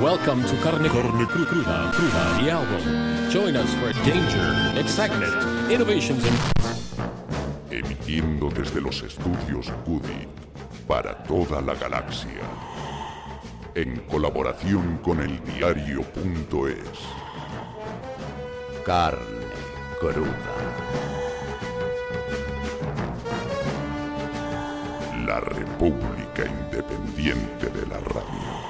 Welcome to Carne, Carne Cru- Cruda, Cruda, the album. Join us for danger, excitement, innovations, and Emitiendo desde los estudios Cudi para toda la galaxia. En colaboración con el diario.es. Carne cruda. La República Independiente de la Radio.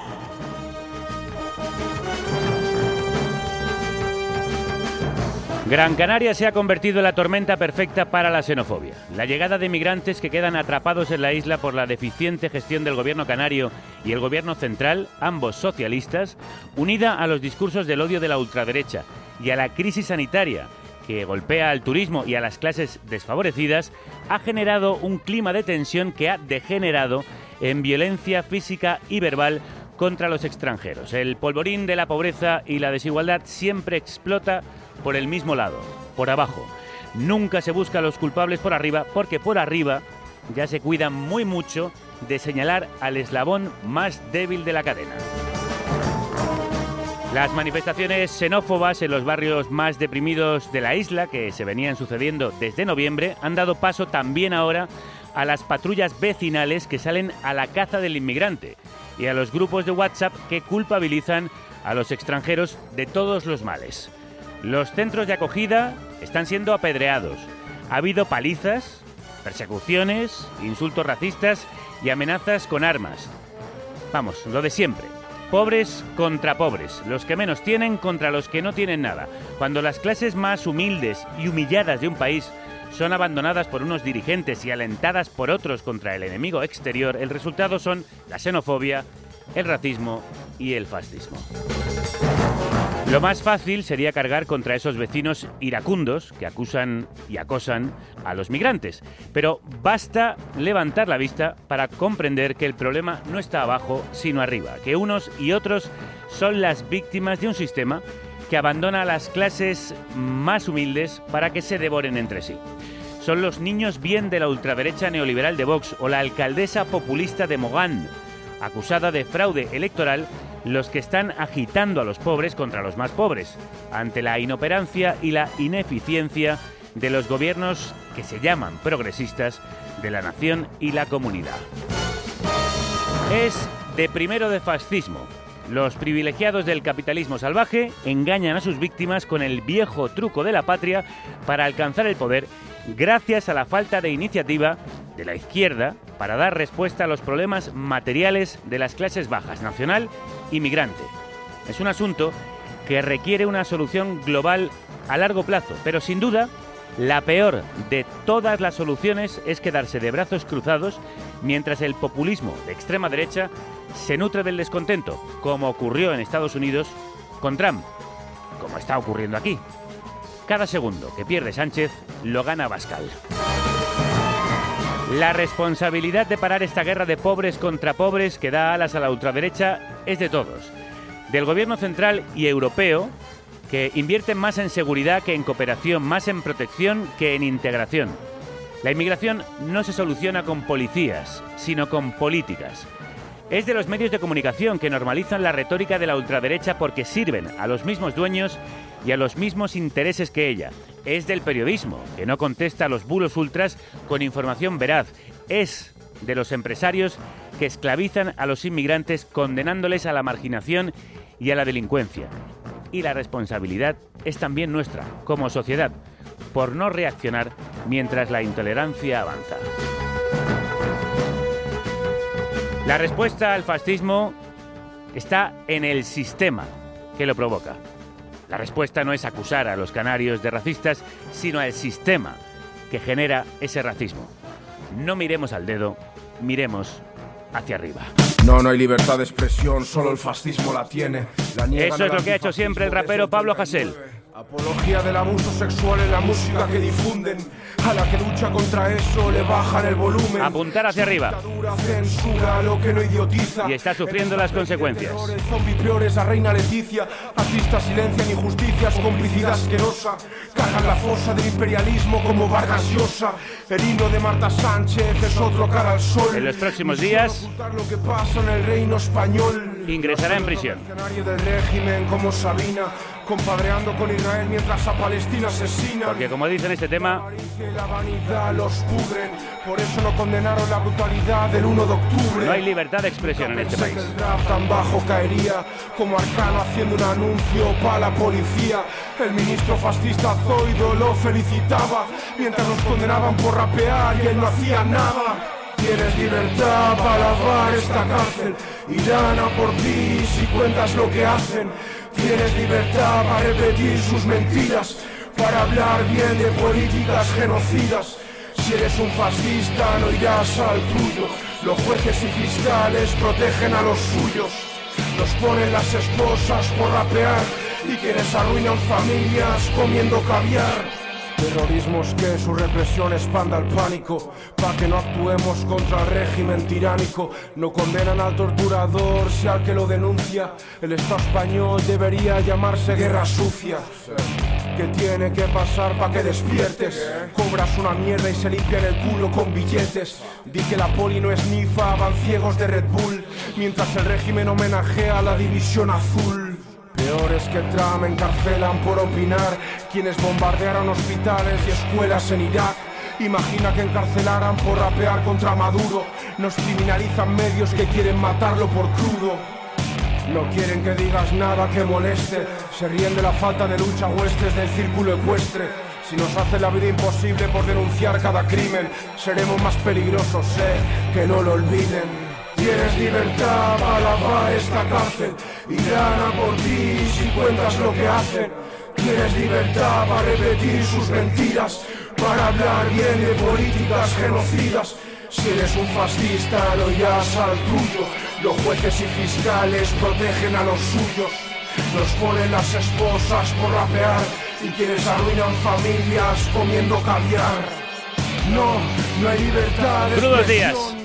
Gran Canaria se ha convertido en la tormenta perfecta para la xenofobia. La llegada de migrantes que quedan atrapados en la isla por la deficiente gestión del gobierno canario y el gobierno central, ambos socialistas, unida a los discursos del odio de la ultraderecha y a la crisis sanitaria que golpea al turismo y a las clases desfavorecidas, ha generado un clima de tensión que ha degenerado en violencia física y verbal contra los extranjeros. El polvorín de la pobreza y la desigualdad siempre explota por el mismo lado, por abajo. Nunca se busca a los culpables por arriba, porque por arriba ya se cuidan muy mucho de señalar al eslabón más débil de la cadena. Las manifestaciones xenófobas en los barrios más deprimidos de la isla, que se venían sucediendo desde noviembre, han dado paso también ahora a las patrullas vecinales que salen a la caza del inmigrante y a los grupos de WhatsApp que culpabilizan a los extranjeros de todos los males. Los centros de acogida están siendo apedreados. Ha habido palizas, persecuciones, insultos racistas y amenazas con armas. Vamos, lo de siempre. Pobres contra pobres, los que menos tienen contra los que no tienen nada. Cuando las clases más humildes y humilladas de un país son abandonadas por unos dirigentes y alentadas por otros contra el enemigo exterior, el resultado son la xenofobia, el racismo y el fascismo. Lo más fácil sería cargar contra esos vecinos iracundos que acusan y acosan a los migrantes. Pero basta levantar la vista para comprender que el problema no está abajo, sino arriba, que unos y otros son las víctimas de un sistema que abandona a las clases más humildes para que se devoren entre sí. Son los niños bien de la ultraderecha neoliberal de Vox o la alcaldesa populista de Mogán, acusada de fraude electoral, los que están agitando a los pobres contra los más pobres, ante la inoperancia y la ineficiencia de los gobiernos que se llaman progresistas de la nación y la comunidad. Es de primero de fascismo. Los privilegiados del capitalismo salvaje engañan a sus víctimas con el viejo truco de la patria para alcanzar el poder gracias a la falta de iniciativa de la izquierda para dar respuesta a los problemas materiales de las clases bajas, nacional y migrante. Es un asunto que requiere una solución global a largo plazo, pero sin duda la peor de todas las soluciones es quedarse de brazos cruzados mientras el populismo de extrema derecha se nutre del descontento, como ocurrió en Estados Unidos con Trump, como está ocurriendo aquí. Cada segundo que pierde Sánchez lo gana Bascal. La responsabilidad de parar esta guerra de pobres contra pobres que da alas a la ultraderecha es de todos. Del gobierno central y europeo, que invierten más en seguridad que en cooperación, más en protección que en integración. La inmigración no se soluciona con policías, sino con políticas. Es de los medios de comunicación que normalizan la retórica de la ultraderecha porque sirven a los mismos dueños y a los mismos intereses que ella. Es del periodismo, que no contesta a los bulos ultras con información veraz. Es de los empresarios que esclavizan a los inmigrantes condenándoles a la marginación y a la delincuencia. Y la responsabilidad es también nuestra, como sociedad, por no reaccionar mientras la intolerancia avanza. La respuesta al fascismo está en el sistema que lo provoca. La respuesta no es acusar a los canarios de racistas, sino al sistema que genera ese racismo. No miremos al dedo, miremos hacia arriba. No, no hay libertad de expresión, solo el fascismo la tiene. La Eso es lo que ha hecho siempre el rapero Pablo Hasél. Apología del abuso sexual en la música que difunden. A la que lucha contra eso le bajan el volumen. Apuntar hacia arriba. Censura lo que no idiotiza. Y está sufriendo las consecuencias. El zombie peores a Reina Leticia. Artistas silencian injusticias, complicidad asquerosa. Cagan la fosa del imperialismo como Vargas Llosa. El himno de Marta Sánchez es otro cara al sol. En los próximos días lo que pasa en el reino español. ingresará en prisión. Del régimen como Sabina, compadreando con Israel mientras a Palestina asesina. Porque como dice en este tema, Que la vanidad los pudren, por eso no condenaron la brutalidad del 1 de octubre. no hay libertad de expresión en este país. el rap tan bajo caería como Arcano haciendo un anuncio para la policía. El ministro fascista Zoido lo felicitaba mientras nos condenaban por rapear y él no hacía nada. Tienes libertad para lavar esta cárcel. Irán a por ti si cuentas lo que hacen. Tienes libertad para repetir sus mentiras, para hablar bien de políticas genocidas. Si eres un fascista no irás al tuyo. Los jueces y fiscales protegen a los suyos. Nos ponen las esposas por rapear y quienes arruinan familias comiendo caviar. Terrorismos que su represión expanda el pánico. Pa' que no actuemos contra el régimen tiránico. No condenan al torturador si al que lo denuncia. El Estado español debería llamarse guerra sucia. ¿Qué tiene que pasar pa' que despiertes? Cobras una mierda y se limpian el culo con billetes. Di que la poli no es nifa, van ciegos de Red Bull. Mientras el régimen homenajea a la división azul Peores que Trump encarcelan por opinar quienes bombardearon hospitales y escuelas en Irak. Imagina que encarcelaran por rapear contra Maduro. Nos criminalizan medios que quieren matarlo por crudo. No quieren que digas nada que moleste. Se ríen de la falta de lucha huestes del círculo ecuestre. Si nos hace la vida imposible por denunciar cada crimen, seremos más peligrosos, sé que no lo olviden. Tienes libertad lavar esta cárcel. Irán a por ti si cuentas lo que hacen. Tienes libertad para repetir sus mentiras, para hablar bien de políticas genocidas. Si eres un fascista, no irás al tuyo. Los jueces y fiscales protegen a los suyos. Nos ponen las esposas por rapear y quienes arruinan familias comiendo caviar. No, no hay libertad de Crudos días.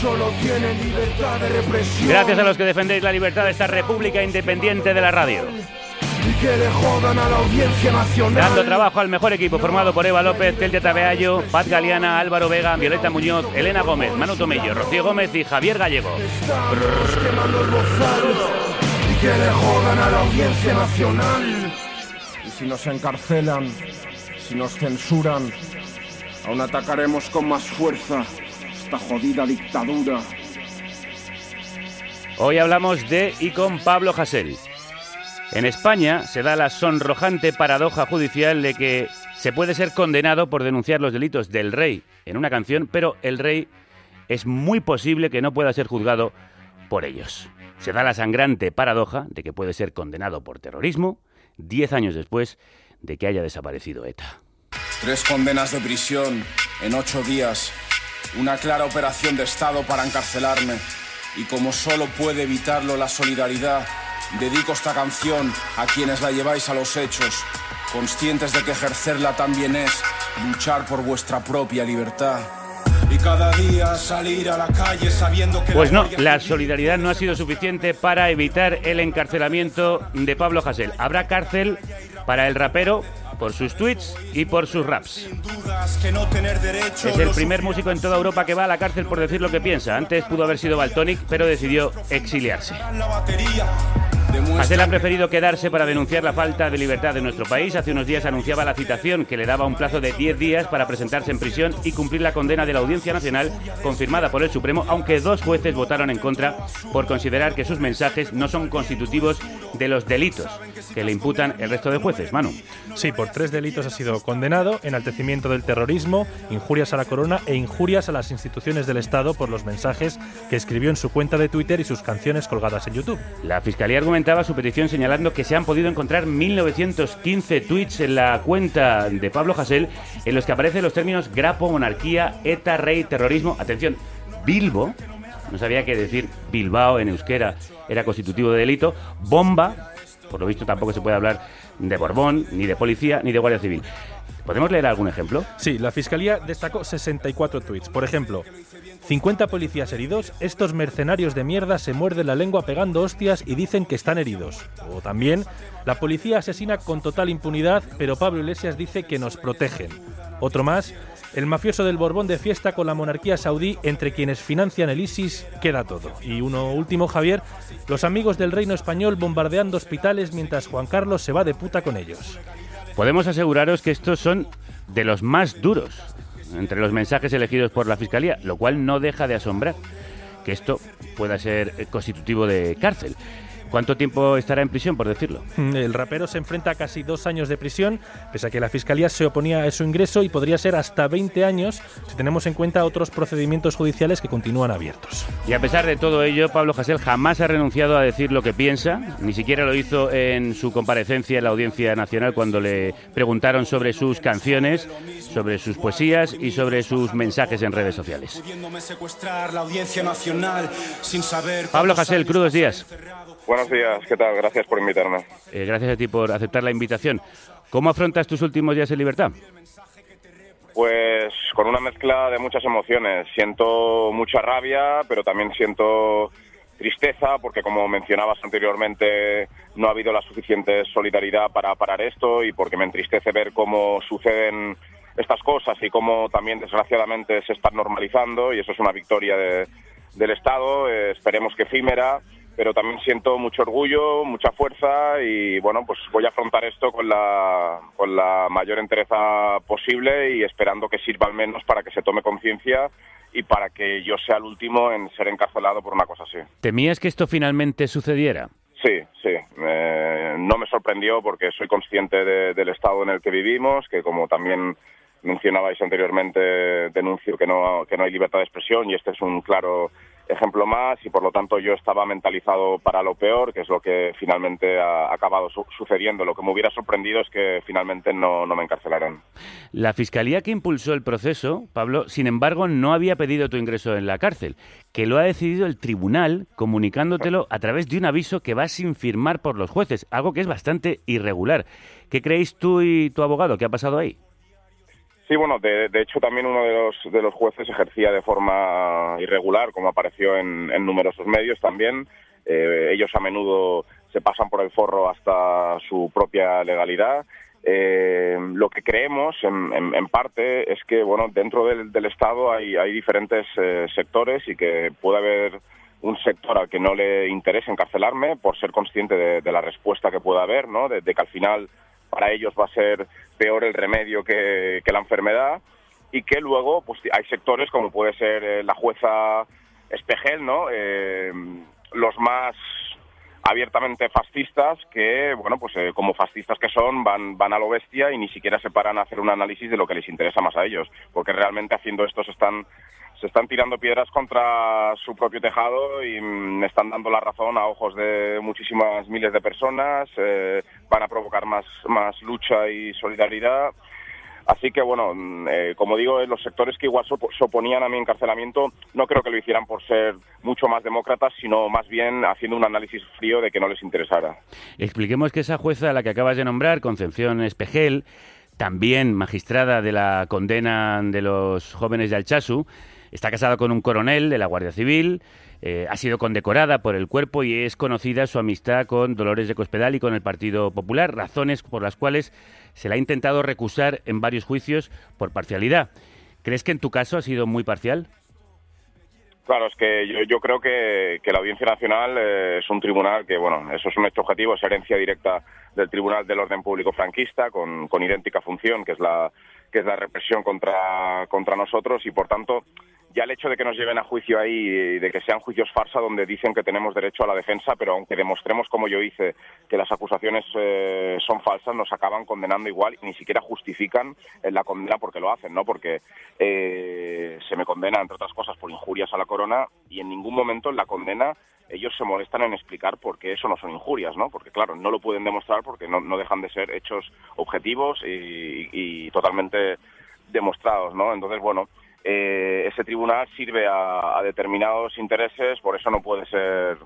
Solo tienen libertad de represión. Gracias a los que defendéis la libertad de esta república independiente de la radio. Y que le jodan a la audiencia nacional. Dando trabajo al mejor equipo formado por Eva López, Celtia Tabeallo, Pat Galeana, Álvaro Vega, Violeta Muñoz, Elena Gómez, Manu Tomillo, Rocío Gómez y Javier Gallego. Y que le jodan a la audiencia nacional. Y si nos encarcelan, si nos censuran, aún atacaremos con más fuerza esta jodida dictadura. Hoy hablamos de y con Pablo Hasél. En España se da la sonrojante paradoja judicial de que se puede ser condenado por denunciar los delitos del rey en una canción, pero el rey es muy posible que no pueda ser juzgado por ellos. Se da la sangrante paradoja de que puede ser condenado por terrorismo diez años después de que haya desaparecido ETA. Tres condenas de prisión en ocho días. Una clara operación de Estado para encarcelarme. Y como solo puede evitarlo la solidaridad, dedico esta canción a quienes la lleváis a los hechos, conscientes de que ejercerla también es luchar por vuestra propia libertad. Y cada día salir a la calle sabiendo que... Pues no, la solidaridad no ha sido suficiente para evitar el encarcelamiento de Pablo Hasél. Habrá cárcel para el rapero por sus tweets y por sus raps. Es el primer músico en toda Europa que va a la cárcel por decir lo que piensa. Antes pudo haber sido Baltonic, pero decidió exiliarse. La batería. Demuestra Hasél ha preferido quedarse para denunciar la falta de libertad de nuestro país. Hace unos días anunciaba la citación que le daba un plazo de 10 días para presentarse en prisión y cumplir la condena de la Audiencia Nacional confirmada por el Supremo, aunque dos jueces votaron en contra por considerar que sus mensajes no son constitutivos de los delitos que le imputan el resto de jueces. Manu. Sí, por tres delitos ha sido condenado: enaltecimiento del terrorismo, injurias a la corona e injurias a las instituciones del Estado por los mensajes que escribió en su cuenta de Twitter y sus canciones colgadas en YouTube. La Fiscalía argumentaba su petición señalando que se han podido encontrar 1915 tweets en la cuenta de Pablo Hasél en los que aparecen los términos grapo, monarquía, ETA, rey, terrorismo. Atención, Bilbo, no sabía que decir Bilbao en euskera era constitutivo de delito. Bomba, por lo visto tampoco se puede hablar de Borbón, ni de policía, ni de Guardia Civil. ¿Podemos leer algún ejemplo? Sí, la Fiscalía destacó 64 tweets. Por ejemplo, 50 policías heridos, estos mercenarios de mierda se muerden la lengua pegando hostias y dicen que están heridos. O también, la policía asesina con total impunidad, pero Pablo Iglesias dice que nos protegen. Otro más, el mafioso del Borbón de fiesta con la monarquía saudí, entre quienes financian el ISIS, queda todo. Y uno último, Javier, los amigos del reino español bombardeando hospitales mientras Juan Carlos se va de puta con ellos. Podemos aseguraros que estos son de los más duros entre los mensajes elegidos por la Fiscalía, lo cual no deja de asombrar que esto pueda ser constitutivo de cárcel. ¿Cuánto tiempo estará en prisión, por decirlo? Mm, el rapero se enfrenta a casi dos años de prisión, pese a que la Fiscalía se oponía a su ingreso y podría ser hasta 20 años si tenemos en cuenta otros procedimientos judiciales que continúan abiertos. Y a pesar de todo ello, Pablo Jasel jamás ha renunciado a decir lo que piensa, ni siquiera lo hizo en su comparecencia en la Audiencia Nacional cuando le preguntaron sobre sus canciones, sobre sus poesías y sobre sus mensajes en redes sociales. Pablo Jasel, crudos días. Buenos días, ¿qué tal? Gracias por invitarme. Eh, gracias a ti por aceptar la invitación. ¿Cómo afrontas tus últimos días en libertad? Pues con una mezcla de muchas emociones. Siento mucha rabia, pero también siento tristeza porque, como mencionabas anteriormente, no ha habido la suficiente solidaridad para parar esto y porque me entristece ver cómo suceden estas cosas y cómo también, desgraciadamente, se están normalizando y eso es una victoria del Estado. Eh, esperemos que efímera pero también siento mucho orgullo, mucha fuerza y bueno, pues voy a afrontar esto con la, con la mayor entereza posible y esperando que sirva al menos para que se tome conciencia y para que yo sea el último en ser encarcelado por una cosa así. ¿Temías que esto finalmente sucediera? Sí, sí. no me sorprendió porque soy consciente del estado en el que vivimos, que como también mencionabais anteriormente, denuncio que no, que no hay libertad de expresión y este es un claro ejemplo más y por lo tanto yo estaba mentalizado para lo peor, que es lo que finalmente ha acabado sucediendo. Lo que me hubiera sorprendido es que finalmente no, no me encarcelaran. La fiscalía que impulsó el proceso, Pablo, sin embargo, no había pedido tu ingreso en la cárcel, que lo ha decidido el tribunal comunicándotelo a través de un aviso que va sin firmar por los jueces, algo que es bastante irregular. ¿Qué creéis tú y tu abogado? ¿Qué ha pasado ahí? Sí, bueno, de, hecho también uno de los, de los jueces ejercía de forma irregular, como apareció en, numerosos medios también. Eh, ellos a menudo se pasan por el forro hasta su propia legalidad. Eh, lo que creemos, en, parte, es que bueno, dentro del, Estado hay, hay diferentes eh, sectores y que puede haber un sector al que no le interese encarcelarme por ser consciente de, la respuesta que pueda haber, ¿no? de que al final para ellos va a ser peor el remedio que, la enfermedad y que luego pues hay sectores como puede ser eh, la jueza Espejel, ¿no? Eh, los más abiertamente fascistas que, bueno, pues eh, como fascistas que son, van, van a lo bestia y ni siquiera se paran a hacer un análisis de lo que les interesa más a ellos, porque realmente haciendo esto se están se están tirando piedras contra su propio tejado y me están dando la razón a ojos de muchísimas miles de personas, eh, a provocar más, más lucha y solidaridad. Así que, bueno, mm, eh, como digo, los sectores que igual se oponían a mi encarcelamiento no creo que lo hicieran por ser mucho más demócratas, sino más bien haciendo un análisis frío de que no les interesara. Expliquemos que esa jueza a la que acabas de nombrar, Concepción Espejel, también magistrada de la condena de los jóvenes de Alchazu, Está casada con un coronel de la Guardia Civil, eh, ha sido condecorada por el cuerpo y es conocida su amistad con Dolores de Cospedal y con el Partido Popular, razones por las cuales se la ha intentado recusar en varios juicios por parcialidad. ¿Crees que en tu caso ha sido muy parcial? Claro, es que yo, creo que, la Audiencia Nacional eh, es un tribunal que, bueno, eso es hecho objetivo, es herencia directa del Tribunal del Orden Público franquista, con, con idéntica función, que es la que es la represión contra, contra nosotros, y por tanto ya el hecho de que nos lleven a juicio ahí, y de que sean juicios farsa donde dicen que tenemos derecho a la defensa, pero aunque demostremos, como yo hice, que las acusaciones eh, son falsas, nos acaban condenando igual y ni siquiera justifican eh, la condena porque lo hacen, ¿no? Porque eh, se me condena, entre otras cosas, por injurias a la corona y en ningún momento en la condena ellos se molestan en explicar por qué eso no son injurias, ¿no? Porque, claro, no lo pueden demostrar porque no, dejan de ser hechos objetivos y, y totalmente demostrados, ¿no? Entonces, bueno, eh, ese tribunal sirve a, a, determinados intereses, por eso no puede ser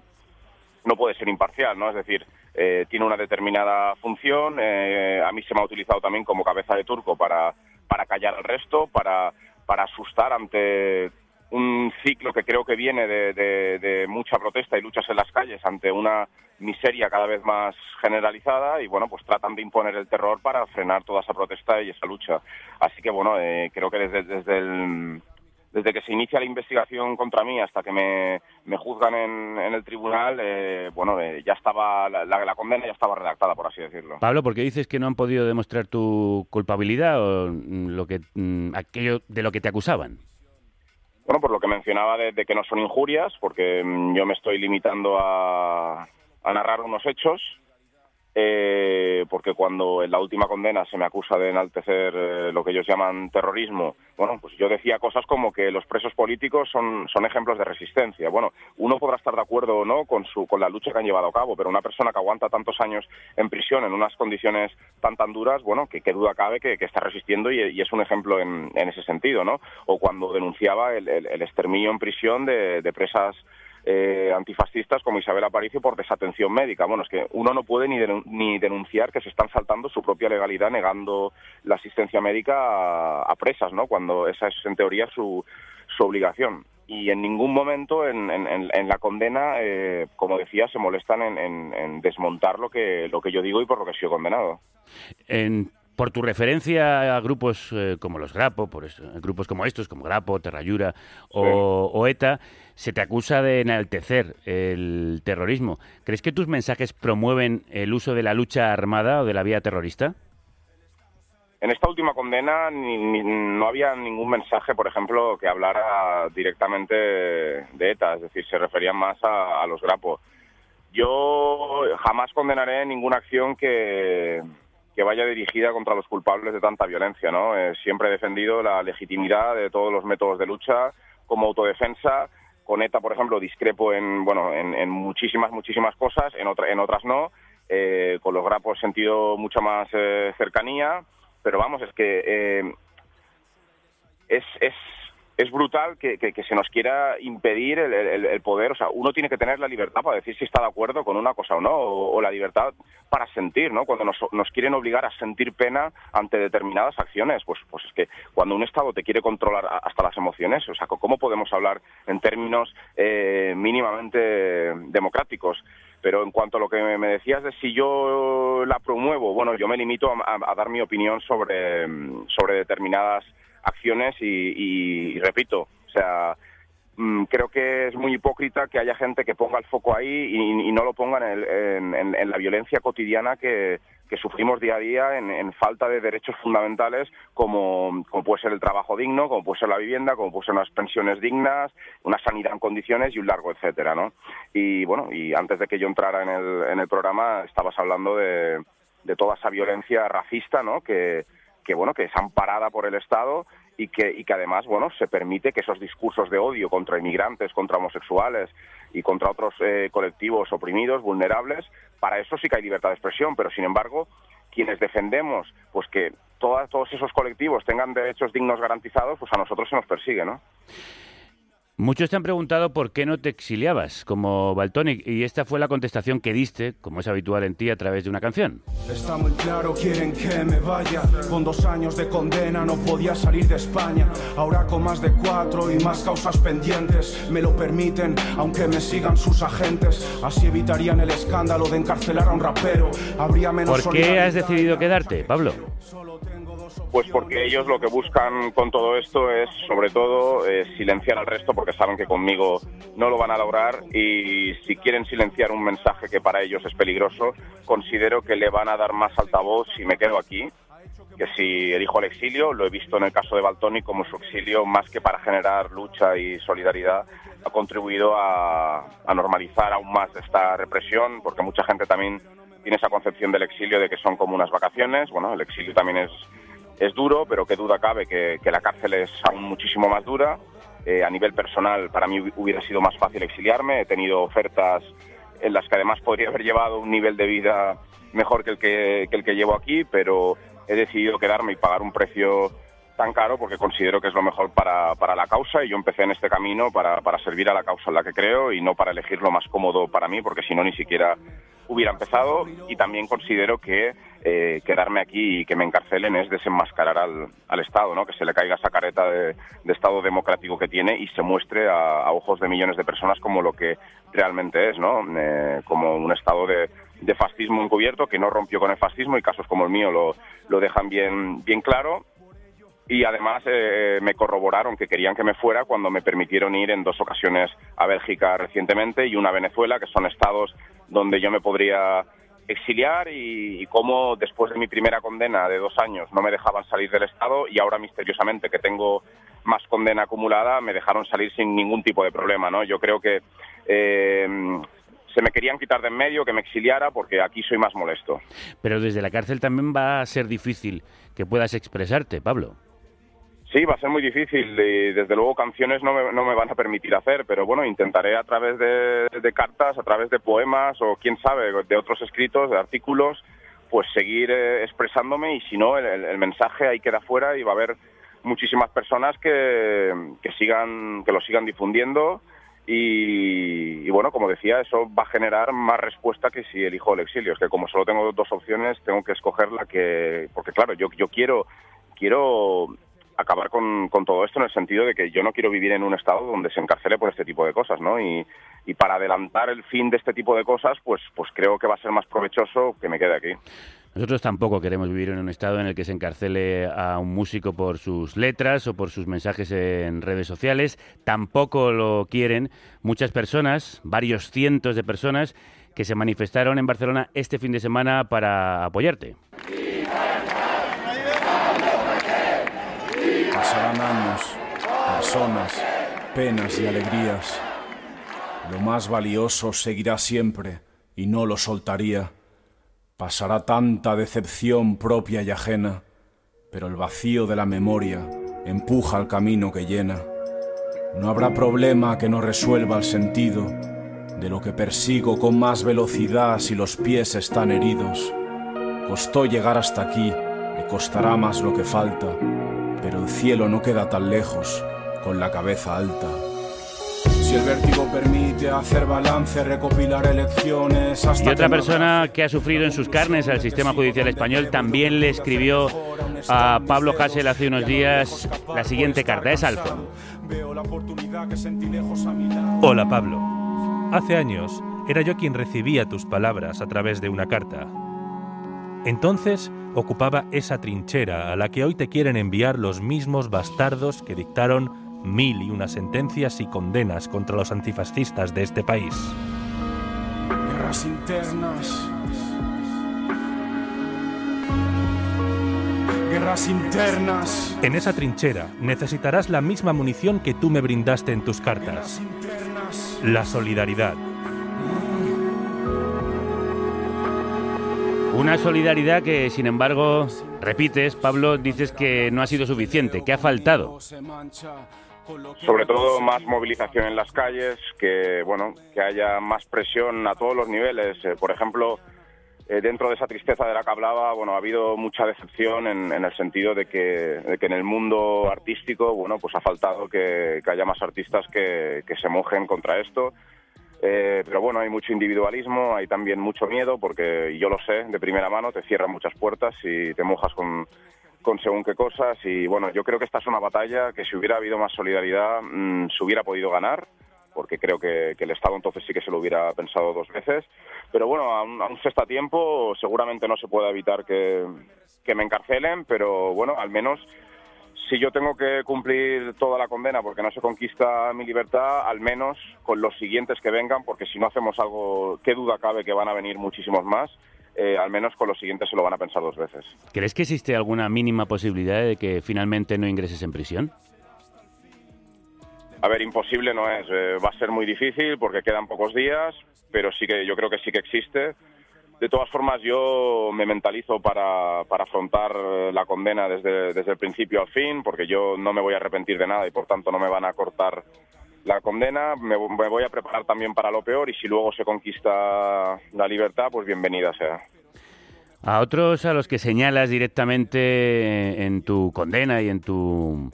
no puede ser imparcial, ¿no? Es decir, eh, tiene una determinada función. Eh, a mí se me ha utilizado también como cabeza de turco para, para callar al resto, para, para asustar ante un ciclo que creo que viene de, de, mucha protesta y luchas en las calles ante una miseria cada vez más generalizada y bueno pues tratan de imponer el terror para frenar toda esa protesta y esa lucha así que bueno eh, creo que desde, desde el desde que se inicia la investigación contra mí hasta que me, juzgan en, el tribunal, eh, bueno, eh, ya estaba la, la, condena ya estaba redactada, por así decirlo. Pablo, ¿por qué dices que no han podido demostrar tu culpabilidad o lo que mm, aquello de lo que te acusaban? Bueno, por lo que mencionaba de, de que no son injurias, porque mm, yo me estoy limitando a, a narrar unos hechos eh, porque cuando en la última condena se me acusa de enaltecer eh, lo que ellos llaman terrorismo, bueno, pues yo decía cosas como que los presos políticos son, son ejemplos de resistencia. Bueno, uno podrá estar de acuerdo o no con, su, con la lucha que han llevado a cabo, pero una persona que aguanta tantos años en prisión en unas condiciones tan duras, bueno, que, que duda cabe que, que está resistiendo y, es un ejemplo en, en, ese sentido, ¿no? O cuando denunciaba el, el, el exterminio en prisión de presas eh, antifascistas como Isabel Aparicio por desatención médica. Bueno, es que uno no puede ni, denun ni denunciar que se están saltando su propia legalidad negando la asistencia médica a, presas, ¿no? Cuando esa es en teoría su, su obligación. Y en ningún momento en, en, en la condena, eh, como decía, se molestan en, en, desmontar lo que, lo que yo digo y por lo que he sido condenado. En por tu referencia a grupos eh, como los Grapo, por eso, grupos como estos, como Grapo, Terrayura o, sí. o, ETA, se te acusa de enaltecer el terrorismo. ¿Crees que tus mensajes promueven el uso de la lucha armada o de la vía terrorista? En esta última condena ni, ni, no había ningún mensaje, por ejemplo, que hablara directamente de ETA, es decir, se referían más a, a los Grapo. Yo jamás condenaré ninguna acción que, que vaya dirigida contra los culpables de tanta violencia, ¿no? Eh, siempre he defendido la legitimidad de todos los métodos de lucha como autodefensa. Con ETA, por ejemplo, discrepo en, bueno, en, muchísimas, muchísimas cosas, en, otra, en otras no. Eh, con los grapos he sentido mucha más eh, cercanía, pero vamos, es que eh, es, es es brutal que, que, se nos quiera impedir el, el, poder. O sea, uno tiene que tener la libertad para decir si está de acuerdo con una cosa o no, o, la libertad para sentir, ¿no? Cuando nos, nos, quieren obligar a sentir pena ante determinadas acciones, pues, pues es que cuando un Estado te quiere controlar hasta las emociones, o sea, ¿cómo podemos hablar en términos eh, mínimamente democráticos? Pero en cuanto a lo que me decías de si yo la promuevo, bueno, yo me limito a, a, dar mi opinión sobre, sobre determinadas acciones y, y, repito, o sea, mmm, creo que es muy hipócrita que haya gente que ponga el foco ahí y, no lo ponga en, el, en, en, la violencia cotidiana que, que sufrimos día a día en, en falta de derechos fundamentales como, como, puede ser el trabajo digno, como puede ser la vivienda, como puede ser unas pensiones dignas, una sanidad en condiciones y un largo etcétera, ¿no? Y bueno, y antes de que yo entrara en el, en el programa estabas hablando de, de toda esa violencia racista, ¿no? Que, que bueno que es amparada por el Estado y que, y que además bueno se permite que esos discursos de odio contra inmigrantes, contra homosexuales y contra otros eh, colectivos oprimidos, vulnerables, para eso sí que hay libertad de expresión, pero sin embargo quienes defendemos pues que todas, todos esos colectivos tengan derechos dignos garantizados, pues a nosotros se nos persigue, ¿no? Muchos te han preguntado por qué no te exiliabas como Baltonic y esta fue la contestación que diste, como es habitual en ti, a través de una canción. Está muy claro, quieren que me vaya. Con dos años de condena no podía salir de España. Ahora con más de cuatro y más causas pendientes me lo permiten, aunque me sigan sus agentes. Así evitarían el escándalo de encarcelar a un rapero. Habría menos ¿Por qué has decidido quedarte, Pablo? Pues porque ellos lo que buscan con todo esto es, sobre todo, eh, silenciar al resto, porque saben que conmigo no lo van a lograr y si quieren silenciar un mensaje que para ellos es peligroso, considero que le van a dar más altavoz si me quedo aquí que si elijo el exilio, lo he visto en el caso de Baltoni como su exilio, más que para generar lucha y solidaridad, ha contribuido a, a normalizar aún más esta represión, porque mucha gente también tiene esa concepción del exilio de que son como unas vacaciones. Bueno, el exilio también es es duro, pero qué duda cabe que, la cárcel es aún muchísimo más dura. Eh, a nivel personal, para mí hubiera sido más fácil exiliarme. He tenido ofertas en las que además podría haber llevado un nivel de vida mejor que el que, que el que llevo aquí, pero he decidido quedarme y pagar un precio tan caro porque considero que es lo mejor para, para la causa y yo empecé en este camino para, para servir a la causa en la que creo y no para elegir lo más cómodo para mí porque si no ni siquiera hubiera empezado y también considero que eh, quedarme aquí y que me encarcelen es desenmascarar al, al Estado, ¿no? que se le caiga esa careta de, Estado democrático que tiene y se muestre a, a, ojos de millones de personas como lo que realmente es, ¿no? Eh, como un Estado de, de, fascismo encubierto que no rompió con el fascismo y casos como el mío lo, lo dejan bien, bien claro y además eh, me corroboraron que querían que me fuera cuando me permitieron ir en dos ocasiones a Bélgica recientemente y una a Venezuela, que son estados donde yo me podría exiliar y, y cómo después de mi primera condena de dos años no me dejaban salir del Estado y ahora misteriosamente que tengo más condena acumulada me dejaron salir sin ningún tipo de problema, ¿no? Yo creo que eh, se me querían quitar de en medio, que me exiliara porque aquí soy más molesto. Pero desde la cárcel también va a ser difícil que puedas expresarte, Pablo. Sí, va a ser muy difícil y desde luego canciones no me, no me van a permitir hacer, pero bueno, intentaré a través de, cartas, a través de poemas o quién sabe, de otros escritos, de artículos, pues seguir eh, expresándome y si no, el, el, mensaje ahí queda fuera y va a haber muchísimas personas que, que, sigan, que lo sigan difundiendo y, y, bueno, como decía, eso va a generar más respuesta que si elijo el exilio. Es que como solo tengo dos opciones, tengo que escoger la que... Porque claro, yo, yo quiero quiero acabar con, todo esto en el sentido de que yo no quiero vivir en un estado donde se encarcele por este tipo de cosas, ¿no? Y, y, para adelantar el fin de este tipo de cosas, pues, pues creo que va a ser más provechoso que me quede aquí. Nosotros tampoco queremos vivir en un estado en el que se encarcele a un músico por sus letras o por sus mensajes en redes sociales. Tampoco lo quieren muchas personas, varios cientos de personas, que se manifestaron en Barcelona este fin de semana para apoyarte. Años, personas, penas y alegrías. Lo más valioso seguirá siempre y no lo soltaría. Pasará tanta decepción propia y ajena, pero el vacío de la memoria empuja al camino que llena. No habrá problema que no resuelva el sentido de lo que persigo con más velocidad si los pies están heridos. Costó llegar hasta aquí, me costará más lo que falta pero el cielo no queda tan lejos, con la cabeza alta. Si el vértigo permite hacer balance, recopilar elecciones. Hasta y otra persona que ha sufrido en sus carnes al sistema judicial español también le escribió a Pablo Hassel hace unos días la siguiente carta. Es Alfon. Hola Pablo. Hace años era yo quien recibía tus palabras a través de una carta. Entonces ocupaba esa trinchera a la que hoy te quieren enviar los mismos bastardos que dictaron mil y unas sentencias y condenas contra los antifascistas de este país. Guerras internas. Guerras internas. En esa trinchera necesitarás la misma munición que tú me brindaste en tus cartas. La solidaridad Una solidaridad que, sin embargo, repites, Pablo, dices que no ha sido suficiente, que ha faltado. Sobre todo más movilización en las calles, que bueno, que haya más presión a todos los niveles. Eh, por ejemplo, eh, dentro de esa tristeza de la que hablaba, bueno, ha habido mucha decepción en, en el sentido de que, de que, en el mundo artístico, bueno, pues ha faltado que, que haya más artistas que, que se mojen contra esto eh, pero bueno, hay mucho individualismo, hay también mucho miedo, porque yo lo sé de primera mano, te cierran muchas puertas y te mojas con, con según qué cosas. Y bueno, yo creo que esta es una batalla que si hubiera habido más solidaridad mmm, se hubiera podido ganar, porque creo que, el Estado entonces sí que se lo hubiera pensado dos veces. Pero bueno, aún, aún se está a tiempo, seguramente no se puede evitar que me encarcelen, pero bueno, al menos si yo tengo que cumplir toda la condena porque no se conquista mi libertad, al menos con los siguientes que vengan, porque si no hacemos algo, qué duda cabe que van a venir muchísimos más, eh, al menos con los siguientes se lo van a pensar dos veces. ¿Crees que existe alguna mínima posibilidad de que finalmente no ingreses en prisión? A ver, imposible no es. Eh, va a ser muy difícil porque quedan pocos días, pero sí que yo creo que sí que existe. De todas formas, yo me mentalizo para, para afrontar la condena desde, desde, el principio al fin, porque yo no me voy a arrepentir de nada y por tanto no me van a cortar la condena. Me, me voy a preparar también para lo peor y si luego se conquista la libertad, pues bienvenida sea. A otros a los que señalas directamente en tu condena y en tu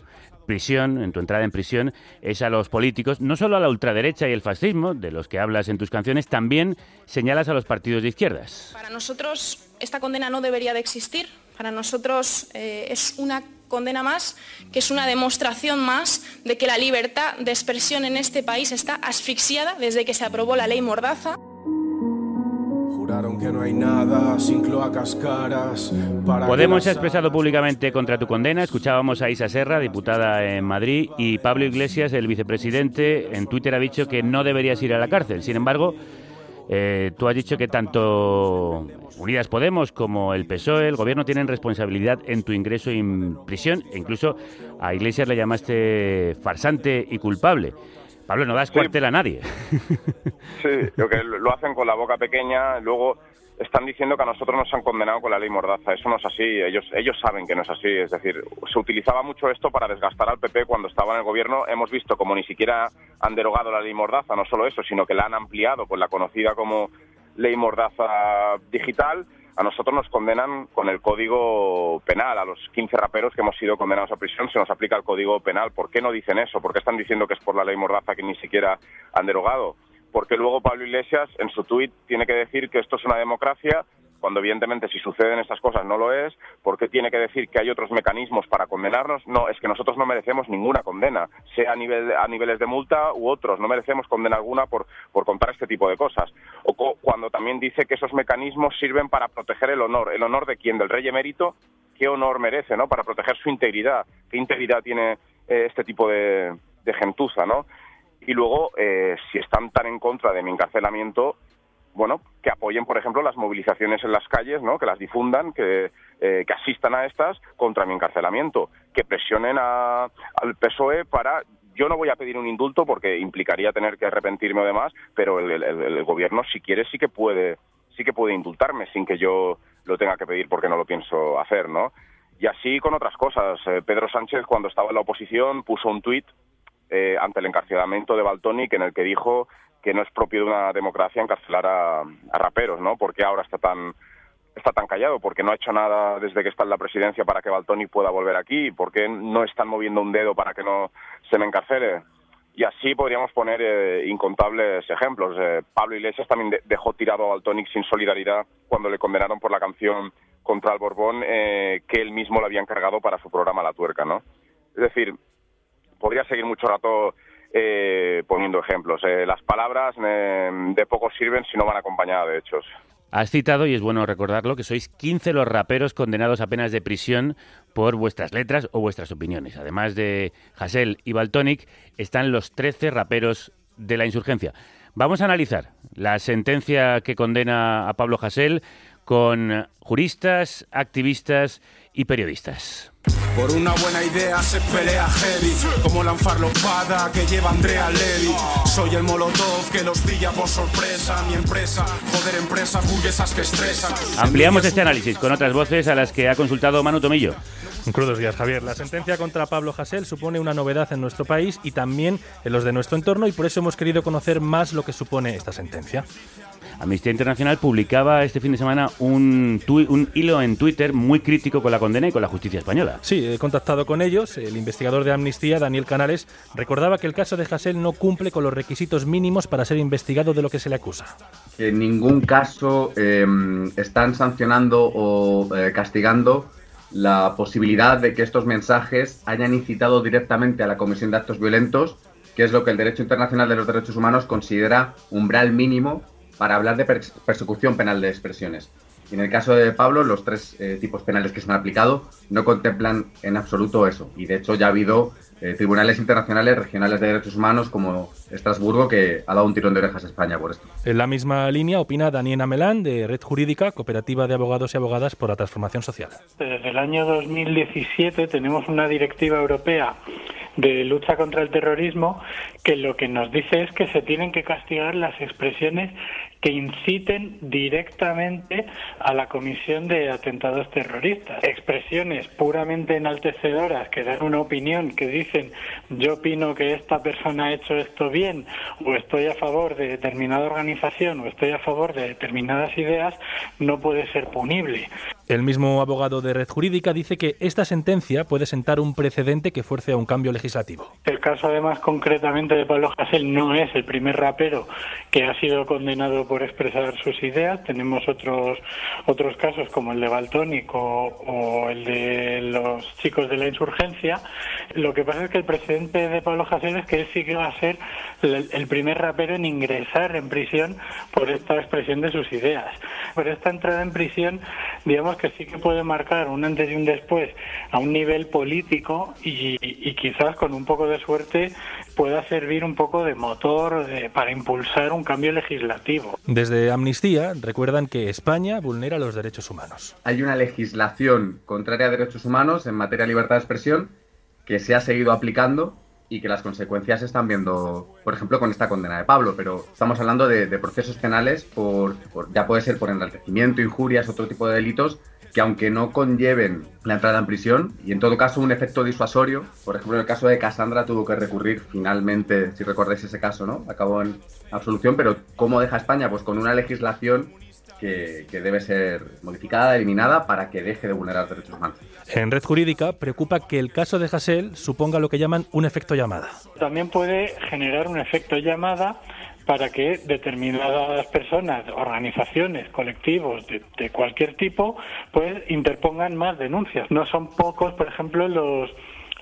prisión, en tu entrada en prisión, es a los políticos, no solo a la ultraderecha y el fascismo, de los que hablas en tus canciones, también señalas a los partidos de izquierdas. Para nosotros esta condena no debería de existir. Para nosotros eh, es una condena más, que es una demostración más de que la libertad de expresión en este país está asfixiada desde que se aprobó la ley Mordaza. Que no hay nada sin cloacas caras. Podemos ha expresado públicamente contra tu condena. Escuchábamos a Isa Serra, diputada en Madrid, y Pablo Iglesias, el vicepresidente, en Twitter ha dicho que no deberías ir a la cárcel. Sin embargo, eh, tú has dicho que tanto Unidas Podemos como el PSOE, el gobierno, tienen responsabilidad en tu ingreso en prisión e incluso a Iglesias le llamaste farsante y culpable. Pablo, no das cuartel a nadie. Sí, lo que lo hacen con la boca pequeña, luego están diciendo que a nosotros nos han condenado con la ley Mordaza. Eso no es así. Ellos, ellos saben que no es así. Es decir, se utilizaba mucho esto para desgastar al PP cuando estaba en el gobierno. Hemos visto como ni siquiera han derogado la ley Mordaza, no solo eso, sino que la han ampliado con la conocida como ley Mordaza digital. A nosotros nos condenan con el código penal. A los 15 raperos que hemos sido condenados a prisión se nos aplica el código penal. ¿Por qué no dicen eso? ¿Por qué están diciendo que es por la ley Mordaza que ni siquiera han derogado? porque luego Pablo Iglesias en su tuit tiene que decir que esto es una democracia, cuando evidentemente si suceden estas cosas no lo es, porque tiene que decir que hay otros mecanismos para condenarnos. No, es que nosotros no merecemos ninguna condena, sea a, nivel, a niveles de multa u otros, no merecemos condena alguna por, por contar este tipo de cosas. O cuando también dice que esos mecanismos sirven para proteger el honor. ¿El honor de quién? ¿Del rey emérito? ¿Qué honor merece, no? Para proteger su integridad. ¿Qué integridad tiene eh, este tipo de, de gentuza, no? y luego, eh, si están tan en contra de mi encarcelamiento, bueno, que apoyen, por ejemplo, las movilizaciones en las calles, ¿no? que las difundan, que, eh, que asistan a estas contra mi encarcelamiento, que presionen a, al PSOE para... Yo no voy a pedir un indulto porque implicaría tener que arrepentirme o demás, pero el, gobierno, si quiere, sí que puede sí que puede indultarme sin que yo lo tenga que pedir porque no lo pienso hacer, ¿no? Y así con otras cosas. Eh, Pedro Sánchez, cuando estaba en la oposición, puso un tuit eh, ante el encarcelamiento de Baltonic en el que dijo que no es propio de una democracia encarcelar a, raperos, ¿no? Porque ahora está tan está tan callado? porque no ha hecho nada desde que está en la presidencia para que Baltonic pueda volver aquí? ¿Por qué no están moviendo un dedo para que no se me encarcele? Y así podríamos poner eh, incontables ejemplos. Eh, Pablo Iglesias también dejó tirado a Baltonic sin solidaridad cuando le condenaron por la canción contra el Borbón que él mismo le había encargado para su programa La Tuerca, ¿no? Es decir, podría seguir mucho rato eh, poniendo ejemplos. Eh, las palabras eh, de poco sirven si no van acompañadas de hechos. Has citado, y es bueno recordarlo, que sois 15 los raperos condenados a penas de prisión por vuestras letras o vuestras opiniones. Además de Hassel y Baltonic, están los 13 raperos de la insurgencia. Vamos a analizar la sentencia que condena a Pablo Hassel con juristas, activistas y periodistas. Por una buena idea se pelea heavy, como la enfarlopada que lleva Andrea Levy. Soy el molotov que los pilla por sorpresa. Mi empresa, joder, empresas burguesas que estresan. Ampliamos este análisis con otras voces a las que ha consultado Manu Tomillo. Crudos días, Javier. La sentencia contra Pablo Hasél supone una novedad en nuestro país y también en los de nuestro entorno y por eso hemos querido conocer más lo que supone esta sentencia. Amnistía Internacional publicaba este fin de semana un, un hilo en Twitter muy crítico con la condena y con la justicia española. Sí, he contactado con ellos. El investigador de Amnistía, Daniel Canales, recordaba que el caso de Hassel no cumple con los requisitos mínimos para ser investigado de lo que se le acusa. En ningún caso em, están sancionando o eh, castigando la posibilidad de que estos mensajes hayan incitado directamente a la comisión de actos violentos, que es lo que el derecho internacional de los derechos humanos considera umbral mínimo para hablar de persecución penal de expresiones. Y en el caso de Pablo, los tres eh, tipos penales que se han aplicado no contemplan en absoluto eso. Y de hecho ya ha habido eh, tribunales internacionales regionales de derechos humanos como Estrasburgo que ha dado un tirón de orejas a España por esto. En la misma línea opina Daniela Melán de Red Jurídica, Cooperativa de Abogados y Abogadas por la Transformación Social. Desde el año 2017 tenemos una directiva europea de lucha contra el terrorismo que lo que nos dice es que se tienen que castigar las expresiones que inciten directamente a la comisión de atentados terroristas. Expresiones puramente enaltecedoras que dan una opinión, que dicen yo opino que esta persona ha hecho esto bien o estoy a favor de determinada organización o estoy a favor de determinadas ideas, no puede ser punible. El mismo abogado de Red Jurídica dice que esta sentencia puede sentar un precedente que fuerce a un cambio legislativo. El caso, además, concretamente de Pablo Hasél no es el primer rapero que ha sido condenado por expresar sus ideas. Tenemos otros otros casos como el de Baltónico o el de los chicos de la insurgencia. Lo que pasa es que el precedente de Pablo Hasél es que él sí que va a ser el primer rapero en ingresar en prisión por esta expresión de sus ideas. Pero esta entrada en prisión, digamos que sí que puede marcar un antes y un después a un nivel político y, quizás con un poco de suerte pueda servir un poco de motor para impulsar un cambio legislativo. Desde Amnistía recuerdan que España vulnera los derechos humanos. Hay una legislación contraria a derechos humanos en materia de libertad de expresión que se ha seguido aplicando y que las consecuencias se están viendo, por ejemplo, con esta condena de Pablo, pero estamos hablando de, procesos penales por, ya puede ser por enaltecimiento, injurias, otro tipo de delitos que aunque no conlleven la entrada en prisión y en todo caso un efecto disuasorio, por ejemplo en el caso de Cassandra tuvo que recurrir finalmente, si recordáis ese caso, ¿no? Acabó en absolución, pero ¿cómo deja España? Pues con una legislación que, debe ser modificada, eliminada, para que deje de vulnerar derechos humanos. En Red Jurídica preocupa que el caso de Hassel suponga lo que llaman un efecto llamada. También puede generar un efecto llamada para que determinadas personas, organizaciones, colectivos de, de, cualquier tipo, pues interpongan más denuncias. No son pocos, por ejemplo, los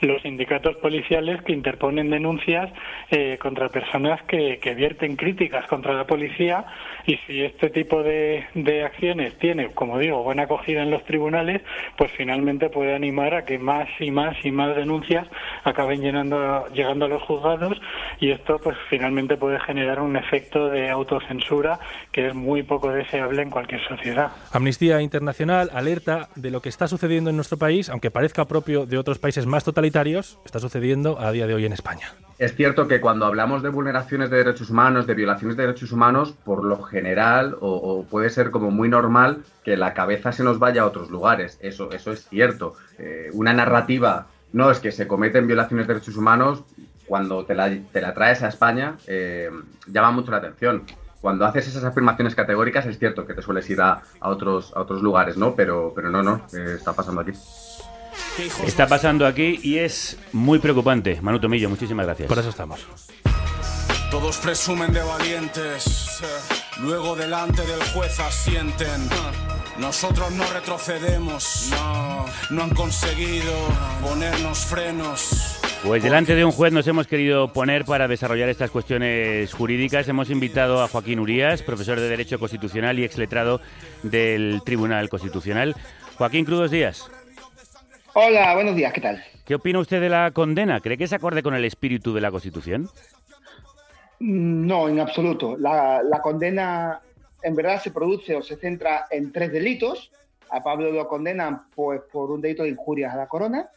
los sindicatos policiales que interponen denuncias eh, contra personas que, que, vierten críticas contra la policía y si este tipo de, de, acciones tiene, como digo, buena acogida en los tribunales, pues finalmente puede animar a que más y más y más denuncias acaben llegando a los juzgados y esto pues finalmente puede generar un efecto de autocensura que es muy poco deseable en cualquier sociedad. Amnistía Internacional alerta de lo que está sucediendo en nuestro país, aunque parezca propio de otros países más totalitarios está sucediendo a día de hoy en España. Es cierto que cuando hablamos de vulneraciones de derechos humanos, de violaciones de derechos humanos, por lo general, o, puede ser como muy normal, que la cabeza se nos vaya a otros lugares. Eso, eso es cierto. Eh, una narrativa, no es que se cometen violaciones de derechos humanos, cuando te la, traes a España, eh, llama mucho la atención. Cuando haces esas afirmaciones categóricas, es cierto que te sueles ir a, otros, a otros lugares, ¿no? Pero, pero no, no, eh, está pasando aquí. Está pasando aquí y es muy preocupante. Manu Tomillo, muchísimas gracias. Por eso estamos. Todos presumen de valientes, luego delante del juez asienten. Nosotros no retrocedemos, no, no han conseguido ponernos frenos. Pues delante de un juez nos hemos querido poner para desarrollar estas cuestiones jurídicas. Hemos invitado a Joaquín Urías, profesor de Derecho Constitucional y exletrado del Tribunal Constitucional. Joaquín, crudos días. Hola, buenos días, ¿qué tal? ¿Qué opina usted de la condena? ¿Cree que se acorde con el espíritu de la Constitución? Mm, no, en absoluto. La, condena en verdad se produce o se centra en tres delitos. A Pablo lo condenan pues, por un delito de injurias a la corona,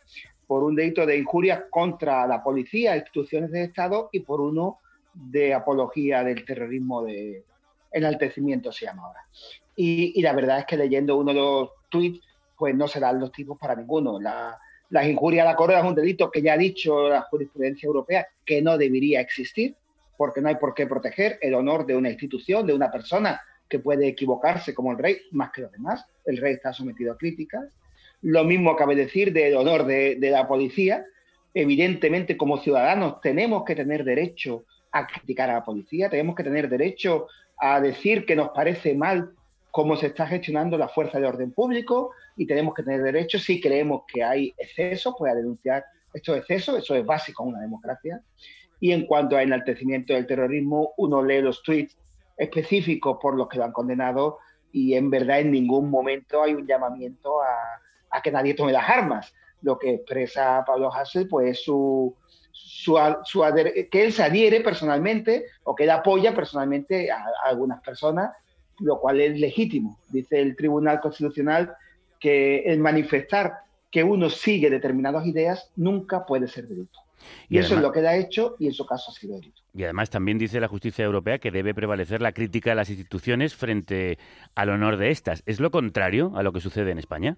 por un delito de injurias contra la policía, instituciones de Estado y por uno de apología del terrorismo de enaltecimiento se llama ahora. Y, y la verdad es que leyendo uno de los tweets pues no serán los tipos para ninguno. La, las injurias a la corona es un delito que ya ha dicho la jurisprudencia europea que no debería existir, porque no hay por qué proteger el honor de una institución, de una persona que puede equivocarse como el rey, más que los demás. El rey está sometido a críticas. Lo mismo cabe decir del honor de, de la policía. Evidentemente, como ciudadanos, tenemos que tener derecho a criticar a la policía, tenemos que tener derecho a decir que nos parece mal cómo se está gestionando la fuerza de orden público y tenemos que tener derecho, si creemos que hay excesos, pues a denunciar estos excesos, eso es básico en una democracia. Y en cuanto a enaltecimiento del terrorismo, uno lee los tweets específicos por los que lo han condenado y en verdad en ningún momento hay un llamamiento a, que nadie tome las armas. Lo que expresa Pablo Hassel, pues su, su, que él se adhiere personalmente o que él apoya personalmente a algunas personas lo cual es legítimo. Dice el Tribunal Constitucional que el manifestar que uno sigue determinadas ideas nunca puede ser delito. Y, eso es lo que ha hecho y en su caso ha sido delito. Y además también dice la justicia europea que debe prevalecer la crítica a las instituciones frente al honor de estas. ¿Es lo contrario a lo que sucede en España?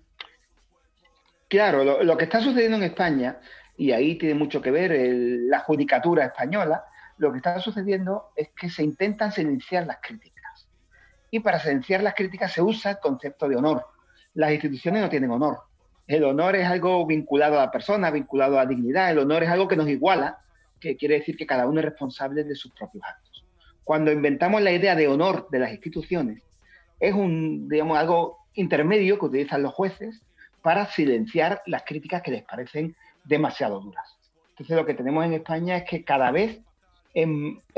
Claro, lo, que está sucediendo en España, y ahí tiene mucho que ver la judicatura española, lo que está sucediendo es que se intentan silenciar las críticas y para silenciar las críticas se usa el concepto de honor. las instituciones no tienen honor. El honor es algo vinculado a la persona, vinculado a la dignidad. El honor es algo que nos iguala, que quiere decir que cada uno es responsable de sus propios actos. Cuando inventamos la idea de honor de las instituciones, es un, digamos, algo intermedio que utilizan los jueces para silenciar las críticas que les parecen demasiado duras. Entonces lo que tenemos en España es que cada vez es,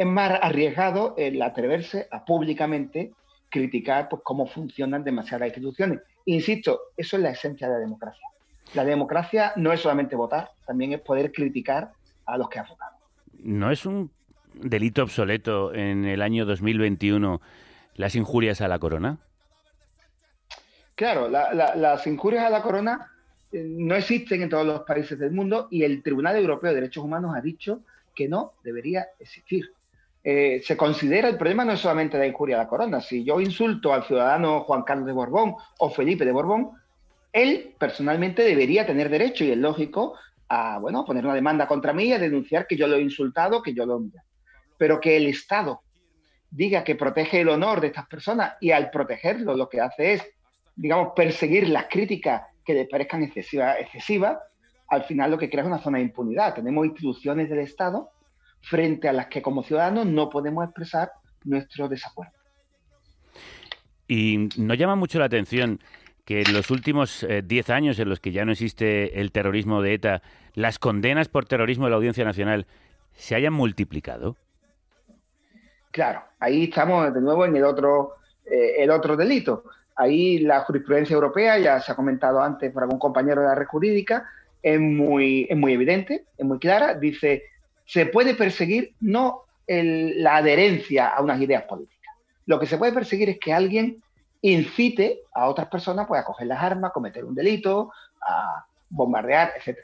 más arriesgado el atreverse a públicamente criticar pues, cómo funcionan demasiadas instituciones. Insisto, eso es la esencia de la democracia. La democracia no es solamente votar, también es poder criticar a los que han votado. ¿No es un delito obsoleto en el año 2021 las injurias a la corona? Claro, las injurias a la corona eh, no existen en todos los países del mundo y el Tribunal Europeo de Derechos Humanos ha dicho que no debería existir. Eh, se considera el problema no es solamente la injuria a la corona. Si yo insulto al ciudadano Juan Carlos de Borbón o Felipe de Borbón, él personalmente debería tener derecho, y es lógico, a bueno, poner una demanda contra mí y a denunciar que yo lo he insultado, que yo lo he Pero que el Estado diga que protege el honor de estas personas y al protegerlo lo que hace es, digamos, perseguir las críticas que le parezcan excesivas, excesiva, al final lo que crea es una zona de impunidad. Tenemos instituciones del Estado frente a las que como ciudadanos no podemos expresar nuestro desacuerdo. Y no llama mucho la atención que en los últimos 10 eh, años en los que ya no existe el terrorismo de ETA, las condenas por terrorismo de la Audiencia Nacional se hayan multiplicado. Claro, ahí estamos de nuevo en el otro, eh, el otro delito. Ahí la jurisprudencia europea, ya se ha comentado antes por algún compañero de la red jurídica, es muy, es muy evidente, es muy clara. Dice, se puede perseguir no la adherencia a unas ideas políticas. Lo que se puede perseguir es que alguien incite a otras personas pues, a coger las armas, cometer un delito, a bombardear, etc.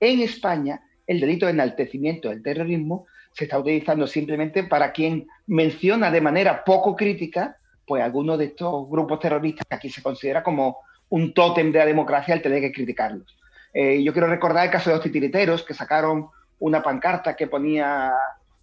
En España, el delito de enaltecimiento del terrorismo se está utilizando simplemente para quien menciona de manera poco crítica pues algunos de estos grupos terroristas que aquí se considera como un tótem de la democracia el tener que criticarlos. Eh, yo quiero recordar el caso de los titiriteros que sacaron una pancarta que ponía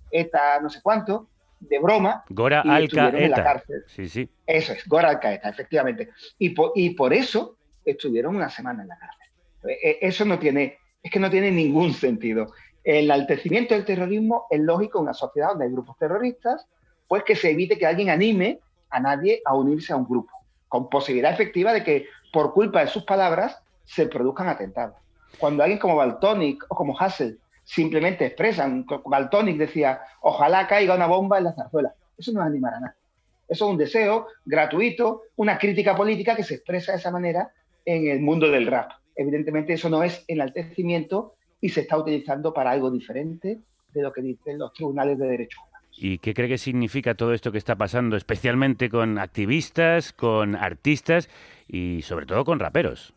ETA no sé cuánto, de broma. Gora Alcaeta. Sí, sí. Eso es, Gora Alcaeta, efectivamente. Y por, y por eso estuvieron una semana en la cárcel. E, e, eso no tiene, es que no tiene ningún sentido. El enaltecimiento del terrorismo es lógico en una sociedad donde hay grupos terroristas, pues que se evite que alguien anime a nadie a unirse a un grupo, con posibilidad efectiva de que por culpa de sus palabras se produzcan atentados. Cuando alguien como Baltonic o como Hassel simplemente expresan. Baltonic decía, ojalá caiga una bomba en la zarzuela. Eso no es animar a nadie. Eso es un deseo gratuito, una crítica política que se expresa de esa manera en el mundo del rap. Evidentemente eso no es enaltecimiento y se está utilizando para algo diferente de lo que dicen los tribunales de derechos humanos. ¿Y qué cree que significa todo esto que está pasando, especialmente con activistas, con artistas y sobre todo con raperos?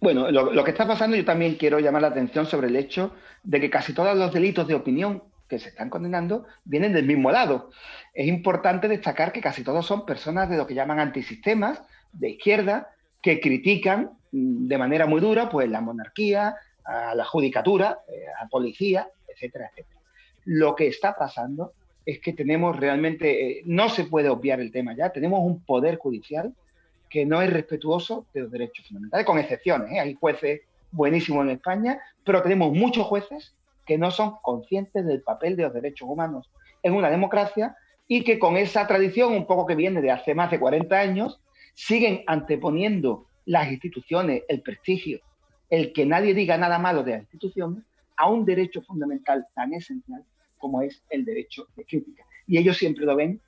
Bueno, lo, que está pasando, yo también quiero llamar la atención sobre el hecho de que casi todos los delitos de opinión que se están condenando vienen del mismo lado. Es importante destacar que casi todos son personas de lo que llaman antisistemas, de izquierda, que critican mm, de manera muy dura pues, la monarquía, a la judicatura, eh, a la policía, etcétera, etcétera. Lo que está pasando es que tenemos realmente, eh, no se puede obviar el tema ya, tenemos un poder judicial que no es respetuoso de los derechos fundamentales, con excepciones. ¿eh? Hay jueces buenísimos en España, pero tenemos muchos jueces que no son conscientes del papel de los derechos humanos en una democracia y que con esa tradición, un poco que viene de hace más de 40 años, siguen anteponiendo las instituciones, el prestigio, el que nadie diga nada malo de las instituciones, a un derecho fundamental tan esencial como es el derecho de crítica. Y ellos siempre lo ven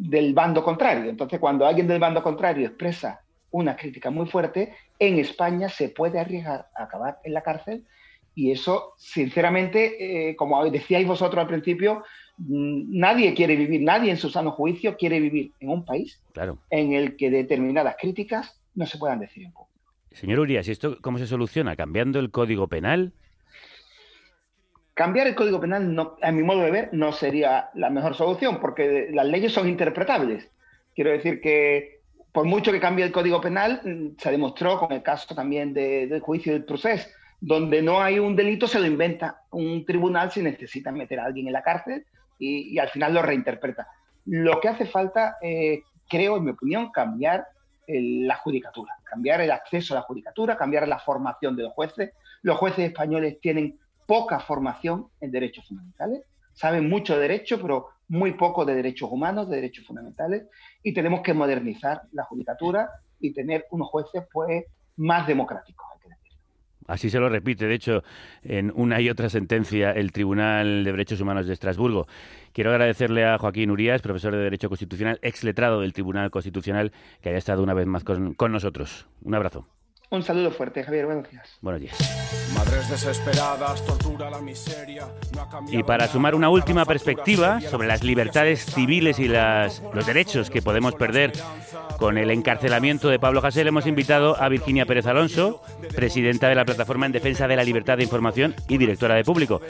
del bando contrario. Entonces, cuando alguien del bando contrario expresa una crítica muy fuerte, en España se puede arriesgar a acabar en la cárcel y eso, sinceramente, eh, como decíais vosotros al principio, mm, nadie quiere vivir, nadie en su sano juicio quiere vivir en un país en el que determinadas críticas no se puedan decir en público. Señor Urias, ¿y esto cómo se soluciona? ¿Cambiando el código penal? Cambiar el Código Penal, no, a mi modo de ver, no sería la mejor solución, porque las leyes son interpretables. Quiero decir que por mucho que cambie el Código Penal, mm, se demostró con el caso también del juicio del proceso, donde no hay un delito, se lo inventa un tribunal si necesita meter a alguien en la cárcel y, al final lo reinterpreta. Lo que hace falta, eh, creo, en mi opinión, cambiar la judicatura, cambiar el acceso a la judicatura, cambiar la formación de los jueces. Los jueces españoles tienen poca formación en derechos fundamentales, saben mucho de derecho, pero muy poco de derechos humanos, de derechos fundamentales, y tenemos que modernizar la judicatura y tener unos jueces pues más democráticos. Así se lo repite, de hecho, en una y otra sentencia el Tribunal de Derechos Humanos de Estrasburgo. Quiero agradecerle a Joaquín Urías, profesor de Derecho Constitucional, ex letrado del Tribunal Constitucional, que haya estado una vez más con nosotros. Un abrazo. Un saludo fuerte, Javier. Buenos días. Buenos días. Madres desesperadas, tortura, la miseria. y para sumar una última perspectiva sobre las libertades civiles y las, los derechos que podemos perder con el encarcelamiento de Pablo Hasél, hemos invitado a Virginia Pérez Alonso, presidenta de la Plataforma en Defensa de la Libertad de Información y directora de Público.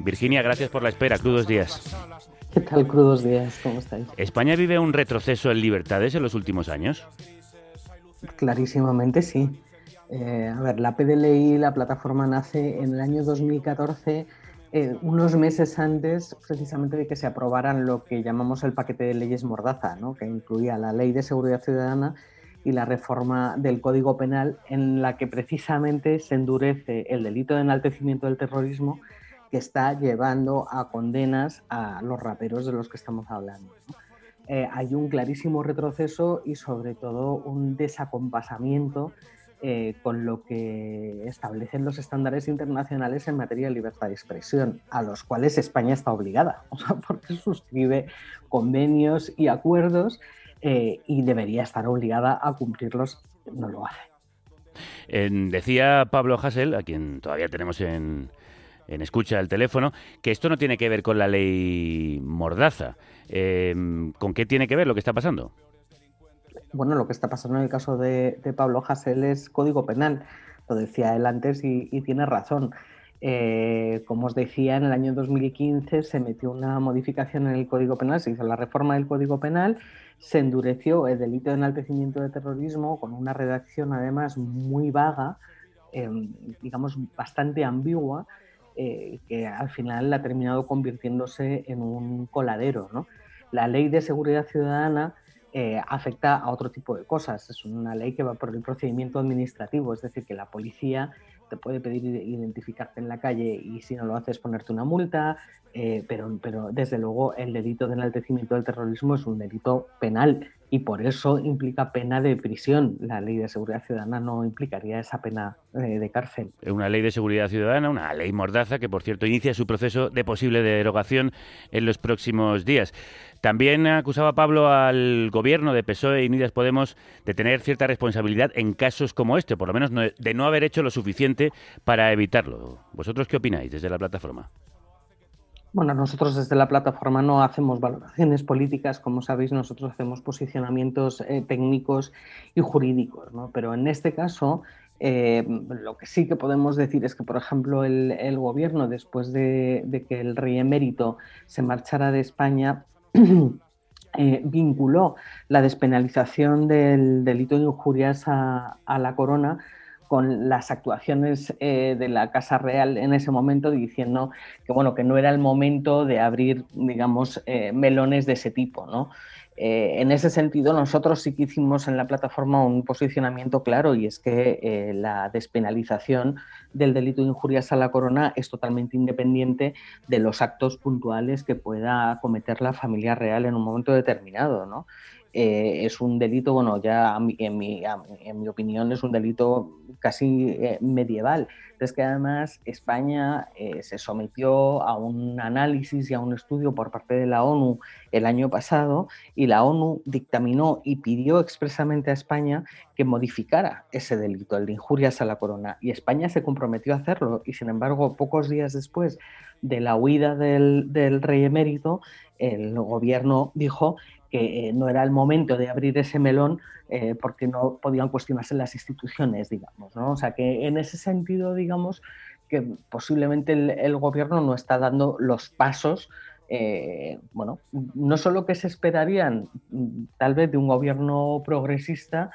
Virginia, gracias por la espera. Crudos días. ¿Qué tal, crudos días? ¿Cómo estáis? ¿España vive un retroceso en libertades en los últimos años? Clarísimamente sí. Eh, a ver, la PDLI, la plataforma nace en el año 2014, eh, unos meses antes precisamente de que se aprobaran lo que llamamos el paquete de leyes Mordaza, ¿no? que incluía la Ley de Seguridad Ciudadana y la reforma del Código Penal, en la que precisamente se endurece el delito de enaltecimiento del terrorismo que está llevando a condenas a los raperos de los que estamos hablando. Eh, hay un clarísimo retroceso y sobre todo un desacompasamiento eh, con lo que establecen los estándares internacionales en materia de libertad de expresión, a los cuales España está obligada, porque suscribe convenios y acuerdos eh, y debería estar obligada a cumplirlos, no lo hace. decía Pablo Hassel, a quien todavía tenemos en, en escucha el teléfono, que esto no tiene que ver con la ley Mordaza. Eh, ¿Con qué tiene que ver lo que está pasando? Bueno, lo que está pasando en el caso de, Pablo Hasél es código penal. Lo decía él antes y, tiene razón. Eh, como os decía, en el año 2015 se metió una modificación en el Código Penal, se hizo la reforma del Código Penal, se endureció el delito de enaltecimiento de terrorismo con una redacción además muy vaga, eh, digamos bastante ambigua, eh, que al final ha terminado convirtiéndose en un coladero. ¿no? La ley de seguridad ciudadana eh, afecta a otro tipo de cosas. Es una ley que va por el procedimiento administrativo, es decir, que la policía te puede pedir identificarte en la calle y si no lo haces ponerte una multa, eh, pero, desde luego el delito de enaltecimiento del terrorismo es un delito penal y por eso implica pena de prisión. La ley de seguridad ciudadana no implicaría esa pena eh, de cárcel. Una ley de seguridad ciudadana, una ley mordaza que, por cierto, inicia su proceso de posible derogación en los próximos días. También acusaba Pablo al gobierno de PSOE y Unidas Podemos de tener cierta responsabilidad en casos como este, por lo menos de no haber hecho lo suficiente para evitarlo. ¿Vosotros qué opináis desde la plataforma? Bueno, nosotros desde la plataforma no hacemos valoraciones políticas, como sabéis, nosotros hacemos posicionamientos eh, técnicos y jurídicos, ¿no? Pero en este caso, eh, lo que sí que podemos decir es que, por ejemplo, el, gobierno, después de, que el rey emérito se marchara de España, Eh, vinculó la despenalización del delito de injurias a, la corona con las actuaciones eh, de la Casa Real en ese momento diciendo que bueno que no era el momento de abrir digamos eh, melones de ese tipo ¿no? Eh, en ese sentido, nosotros sí que hicimos en la plataforma un posicionamiento claro y es que eh, la despenalización del delito de injurias a la corona es totalmente independiente de los actos puntuales que pueda cometer la familia real en un momento determinado. ¿no? Eh, es un delito, bueno, ya en mi, en mi opinión es un delito casi eh, medieval. Es que además España eh, se sometió a un análisis y a un estudio por parte de la ONU el año pasado y la ONU dictaminó y pidió expresamente a España que modificara ese delito, el de injurias a la corona. Y España se comprometió a hacerlo y sin embargo pocos días después de la huida del, del rey emérito, el gobierno dijo que eh, no era el momento de abrir ese melón eh, porque no podían cuestionarse las instituciones, digamos. ¿no? O sea que en ese sentido, digamos, que posiblemente el, gobierno no está dando los pasos, eh, bueno, no solo que se esperarían tal vez de un gobierno progresista,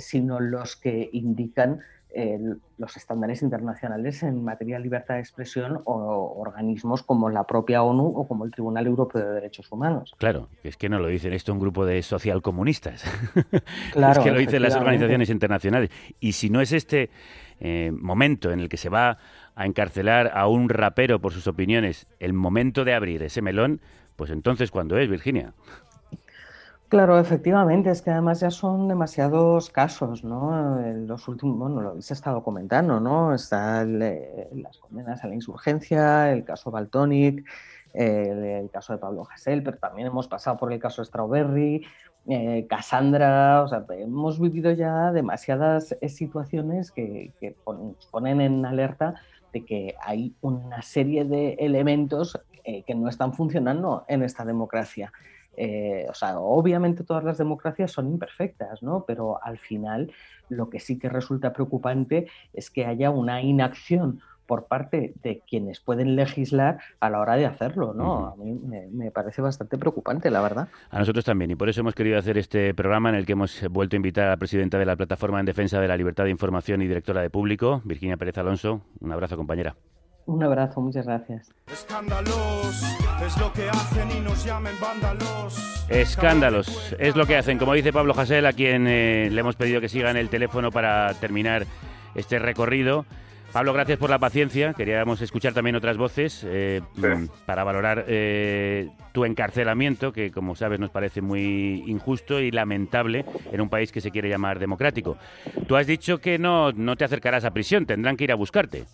sino los que indican los estándares internacionales en materia de libertad de expresión o organismos como la propia ONU o como el Tribunal Europeo de Derechos Humanos. Claro, es que no lo dicen esto un grupo de socialcomunistas, claro, es que lo dicen las organizaciones internacionales. Y si no es este eh, momento en el que se va a encarcelar a un rapero por sus opiniones, el momento de abrir ese melón, pues entonces, ¿cuándo es, Virginia? Claro, efectivamente, es que además ya son demasiados casos, ¿no? En los últimos, bueno, lo habéis estado comentando, ¿no? Están eh, las condenas a la insurgencia, el caso Baltonic, el, caso de Pablo Hasél, pero también hemos pasado por el caso Strawberry, eh, Cassandra, o sea, hemos vivido ya demasiadas eh, situaciones que, que ponen en alerta de que hay una serie de elementos que no están funcionando en esta democracia. Eh, o sea, obviamente todas las democracias son imperfectas, ¿no? Pero al final lo que sí que resulta preocupante es que haya una inacción por parte de quienes pueden legislar a la hora de hacerlo, ¿no? A mí me, parece bastante preocupante, la verdad. A nosotros también, y por eso hemos querido hacer este programa en el que hemos vuelto a invitar a la presidenta de la Plataforma en Defensa de la Libertad de Información y directora de Público, Virginia Pérez Alonso. Un abrazo, compañera. Un abrazo, muchas gracias. Escándalos es lo que hacen y nos llamen vándalos. Escándalos es lo que hacen, como dice Pablo Jasel, a quien eh, le hemos pedido que siga en el teléfono para terminar este recorrido. Pablo, gracias por la paciencia. Queríamos escuchar también otras voces eh, para valorar eh, tu encarcelamiento, que como sabes nos parece muy injusto y lamentable en un país que se quiere llamar democrático. Tú has dicho que no, no te acercarás a prisión, tendrán que ir a buscarte.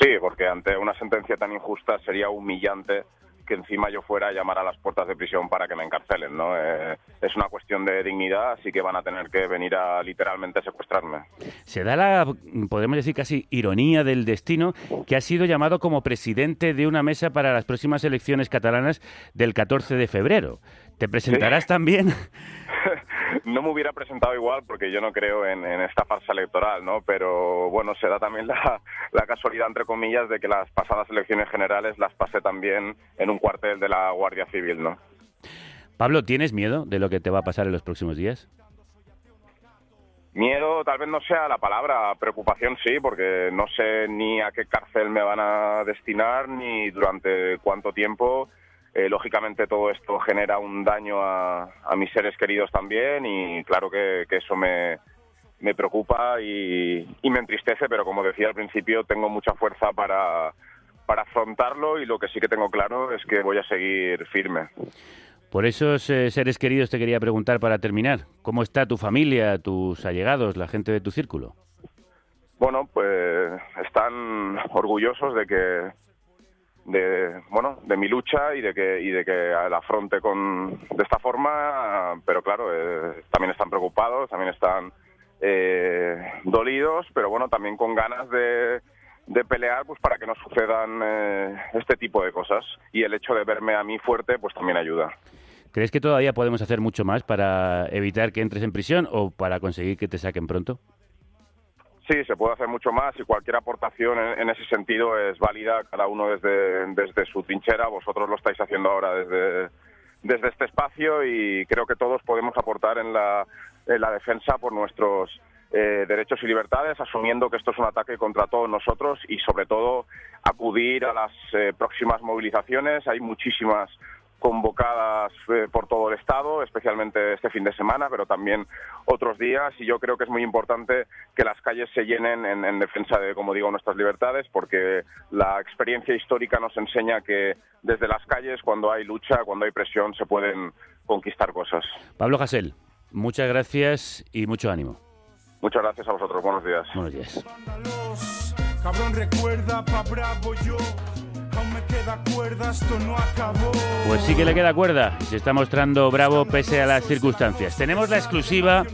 Sí, porque ante una sentencia tan injusta sería humillante que encima yo fuera a llamar a las puertas de prisión para que me encarcelen, ¿no? Eh, es una cuestión de dignidad, así que van a tener que venir a literalmente secuestrarme. Se da la, podemos decir casi ironía del destino, que ha sido llamado como presidente de una mesa para las próximas elecciones catalanas del 14 de febrero. ¿Te presentarás también? no me hubiera presentado igual porque yo no creo en, esta farsa electoral, ¿no? Pero bueno, se da también la, casualidad, entre comillas, de que las pasadas elecciones generales las pasé también en un cuartel de la Guardia Civil, ¿no? Pablo, ¿tienes miedo de lo que te va a pasar en los próximos días? Miedo tal vez no sea la palabra, preocupación sí, porque no sé ni a qué cárcel me van a destinar ni durante cuánto tiempo eh, lógicamente todo esto genera un daño a, mis seres queridos también y claro que, eso me, preocupa y, me entristece, pero como decía al principio, tengo mucha fuerza para, para afrontarlo y lo que sí que tengo claro es que voy a seguir firme. Por esos eh, seres queridos te quería preguntar para terminar, ¿cómo está tu familia, tus allegados, la gente de tu círculo? Bueno, pues están orgullosos de que de bueno de mi lucha y de que y de que la afronte con de esta forma pero claro eh, también están preocupados también están eh, dolidos pero bueno también con ganas de, de pelear pues para que no sucedan eh, este tipo de cosas y el hecho de verme a mí fuerte pues también ayuda ¿Crees que todavía podemos hacer mucho más para evitar que entres en prisión o para conseguir que te saquen pronto? Sí, se puede hacer mucho más y cualquier aportación en, ese sentido es válida, cada uno desde, desde su trinchera. Vosotros lo estáis haciendo ahora desde, desde este espacio y creo que todos podemos aportar en la, en la defensa por nuestros eh, derechos y libertades, asumiendo que esto es un ataque contra todos nosotros y sobre todo acudir a las eh, próximas movilizaciones. Hay muchísimas convocadas eh, por todo el Estado, especialmente este fin de semana, pero también otros días. Y yo creo que es muy importante que las calles se llenen en, defensa de, como digo, nuestras libertades, porque la experiencia histórica nos enseña que desde las calles, cuando hay lucha, cuando hay presión, se pueden conquistar cosas. Pablo Gasel, muchas gracias y mucho ánimo. Muchas gracias a vosotros. Buenos días. Buenos días. Pues sí que le queda cuerda y se está mostrando bravo pese a las circunstancias. Tenemos la exclusiva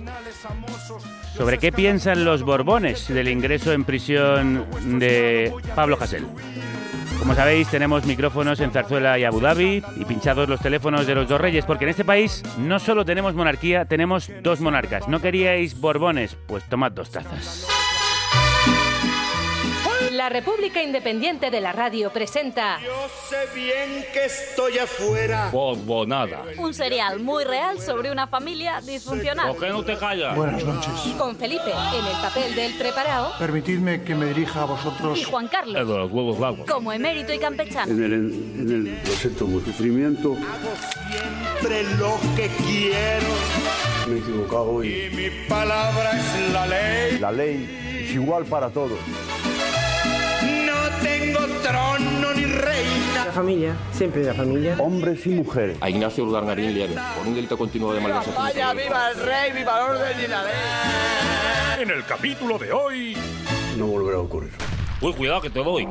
sobre qué piensan los Borbones del ingreso en prisión de Pablo Hasél. Como sabéis, tenemos micrófonos en Zarzuela y Abu Dhabi y pinchados los teléfonos de los dos reyes, porque en este país no solo tenemos monarquía, tenemos dos monarcas. ¿No queríais Borbones? Pues tomad dos tazas. La República Independiente de la Radio presenta Yo sé bien que estoy afuera. Borbonada. Un serial muy real sobre una familia disfuncional. ¿Por qué no te callas? Buenas noches. Con Felipe en el papel del preparado Permitidme que me dirija a vosotros. y Juan El Carlos de los huevos largos. como emérito y campechano. En el, en el, lo siento, mi sufrimiento. Siempre lo que quiero. Me he equivocado y... Y mi palabra es la ley. La ley es igual para todos. Reina. La familia, siempre la familia. Hombres y mujeres. A Ignacio Urdangarín Liares, por un delito continuo de malversación. Vaya, viva el rey, viva el orden y la ley. En el capítulo de hoy. No volverá a ocurrir. Uy, cuidado que te doy.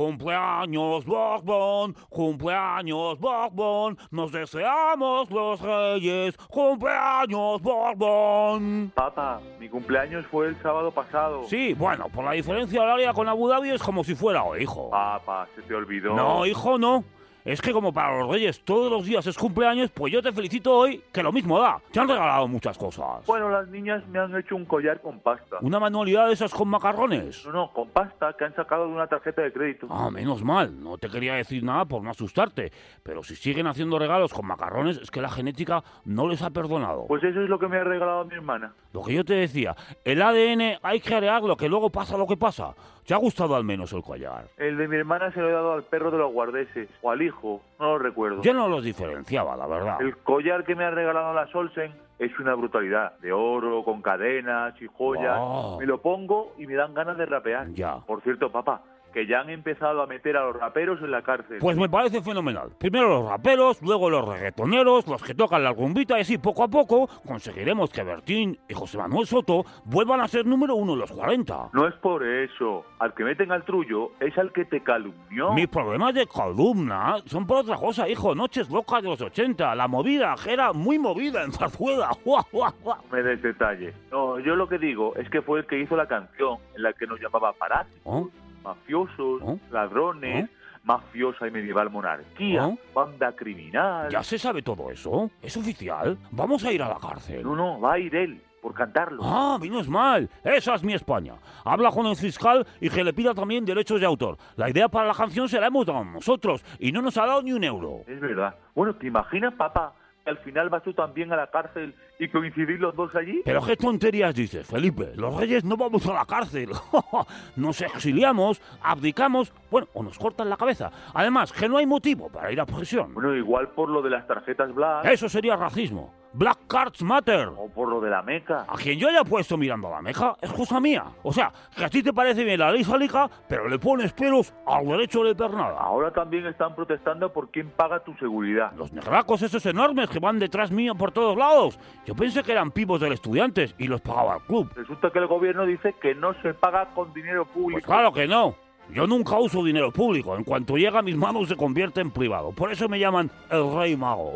Cumpleaños Borbón, cumpleaños Borbón, nos deseamos los reyes, cumpleaños Borbón. Papá, mi cumpleaños fue el sábado pasado. Sí, bueno, por la diferencia horaria con Abu Dhabi es como si fuera hoy, hijo. Papá, se te olvidó. No, hijo, no. Es que como para los reyes todos los días es cumpleaños, pues yo te felicito hoy, que lo mismo da. Te han regalado muchas cosas. Bueno, las niñas me han hecho un collar con pasta. Una manualidad de esas con macarrones. No, no, con pasta que han sacado de una tarjeta de crédito. Ah, menos mal. No te quería decir nada por no asustarte. Pero si siguen haciendo regalos con macarrones, es que la genética no les ha perdonado. Pues eso es lo que me ha regalado mi hermana. Lo que yo te decía, el ADN hay que lo que luego pasa lo que pasa. ¿Te ha gustado al menos el collar? El de mi hermana se lo he dado al perro de los guardeses, o al hijo, no lo recuerdo. Yo no los diferenciaba, la verdad. El collar que me ha regalado la Solsen es una brutalidad. De oro, con cadenas y joyas. Me lo pongo y me dan ganas de rapear. Ya. Por cierto, papá, que ya han empezado a meter a los raperos en la cárcel. Pues me parece fenomenal. Primero los raperos, luego los reggaetoneros, los que tocan la rumbita y así poco a poco conseguiremos que Bertín y José Manuel Soto vuelvan a ser número uno en los 40. No es por eso. Al que meten al trullo es al que te calumnió. Mis problemas de columna son por otra cosa, hijo. Noches locas de los 80. La movida, era muy movida en Zarzuela. ¡Guau, guau, guau! Me des detalle. No, yo lo que digo es que fue el que hizo la canción en la que nos llamaba parásitos, ¿Oh? Mafiosos, ¿Oh? ladrones, mafiosa y medieval monarquía, ¿Oh? banda criminal. ¿Ya se sabe todo eso? ¿Es oficial? Vamos a ir a la cárcel. No, no, va a ir él por cantarlo. Ah, menos mal. Esa es mi España. Habla con el fiscal y que le pida también derechos de autor. La idea para la canción se la hemos dado nosotros y no nos ha dado ni un euro. Es verdad. Bueno, ¿te imaginas, papá, al final vas tú también a la cárcel y coincidís los dos allí? Pero qué tonterías dices, Felipe. Los reyes no vamos a la cárcel. nos exiliamos, abdicamos, bueno, o nos cortan la cabeza. Además, que no hay motivo para ir a prisión. Bueno, igual por lo de las tarjetas Black Eso sería racismo. Black Cards Matter. o por lo de la Meca. A quien yo haya puesto mirando a la meja es cosa mía. O sea, que a ti te parece bien la ley sálica, pero le pones pelos al derecho de pernada. Ahora también están protestando por quién paga tu seguridad. Los negracos esos enormes que van detrás mío por todos lados. Yo pensé que eran pibos del estudiantes y los pagaba el club. Resulta que el gobierno dice que no se paga con dinero público. Pues claro que no. Yo nunca uso dinero público. En cuanto llega a mis manos se convierte en privado. Por eso me llaman el rey mago.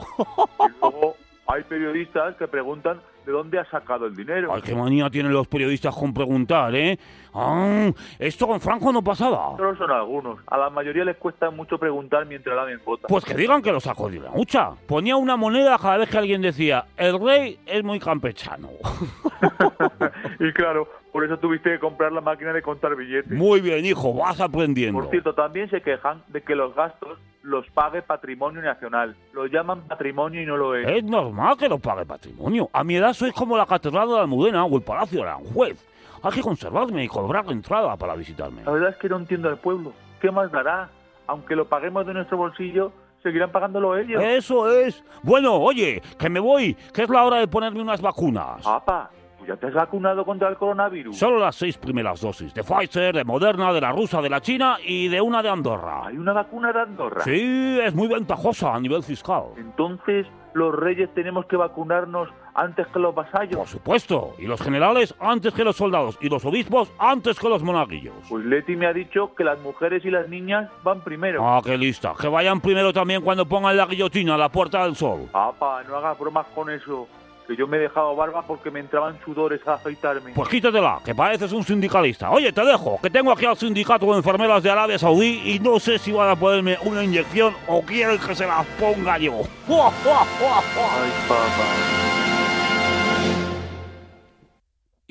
Y luego hay periodistas que preguntan de dónde ha sacado el dinero. Ay, qué manía tienen los periodistas con preguntar, ¿eh? Ah, esto con Franco no pasaba. Solo son algunos. A la mayoría les cuesta mucho preguntar mientras la ven vota. Pues que digan que lo sacó de la hucha. Ponía una moneda cada vez que alguien decía, el rey es muy campechano. y claro, por eso tuviste que comprar la máquina de contar billetes. Muy bien, hijo, vas aprendiendo. Por cierto, también se quejan de que los gastos los pague Patrimonio Nacional. Lo llaman patrimonio y no lo es. Es normal que lo pague patrimonio. A mi edad soy como la Catedral de Almudena o el Palacio de Aranjuez. Hay que conservarme y cobrar entrada para visitarme. La verdad es que no entiendo al pueblo. ¿Qué más dará? Aunque lo paguemos de nuestro bolsillo, seguirán pagándolo ellos. Eso es. Bueno, oye, que me voy, que es la hora de ponerme unas vacunas. Papá, ¿tú ya te has vacunado contra el coronavirus? Solo las seis primeras dosis. De Pfizer, de Moderna, de la rusa, de la China y de una de Andorra. ¿Hay una vacuna de Andorra? Sí, es muy ventajosa a nivel fiscal. Entonces, ¿los reyes tenemos que vacunarnos antes que los vasallos? Por supuesto. Y los generales antes que los soldados. Y los obispos antes que los monaguillos. Pues Leti me ha dicho que las mujeres y las niñas van primero. Ah, qué lista. Que vayan primero también cuando pongan la guillotina a la puerta del sol. Papá, no hagas bromas con eso. Que yo me he dejado barba porque me entraban sudores a afeitarme. Pues quítatela, que pareces un sindicalista. Oye, te dejo, que tengo aquí al sindicato de enfermeras de Arabia Saudí y no sé si van a ponerme una inyección o quieren que se las ponga yo. Ay, papá.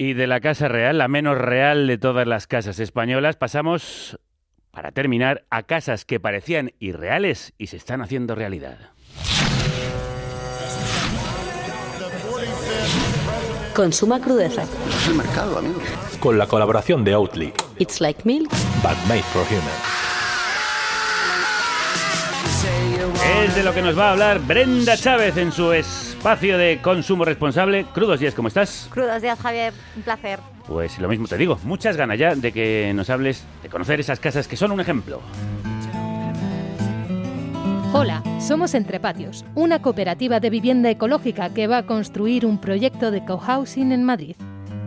Y de la Casa Real, la menos real de todas las casas españolas, pasamos, para terminar, a casas que parecían irreales y se están haciendo realidad. Consuma crudeza. Es el mercado, amigo. Con la colaboración de Oatly, It's like milk. but made for humans. Es de lo que nos va a hablar Brenda Chávez en su espacio de consumo responsable. Crudos días, ¿cómo estás? Crudos días, Javier. Un placer. Pues lo mismo te digo, muchas ganas ya de que nos hables de conocer esas casas que son un ejemplo. Hola, somos Entrepatios, una cooperativa de vivienda ecológica que va a construir un proyecto de cohousing en Madrid.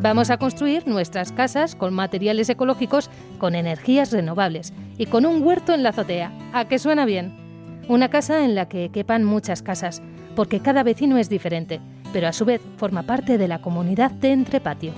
Vamos a construir nuestras casas con materiales ecológicos, con energías renovables y con un huerto en la azotea. ¿A que suena bien? Una casa en la que quepan muchas casas, porque cada vecino es diferente, pero a su vez forma parte de la comunidad de Entrepatio.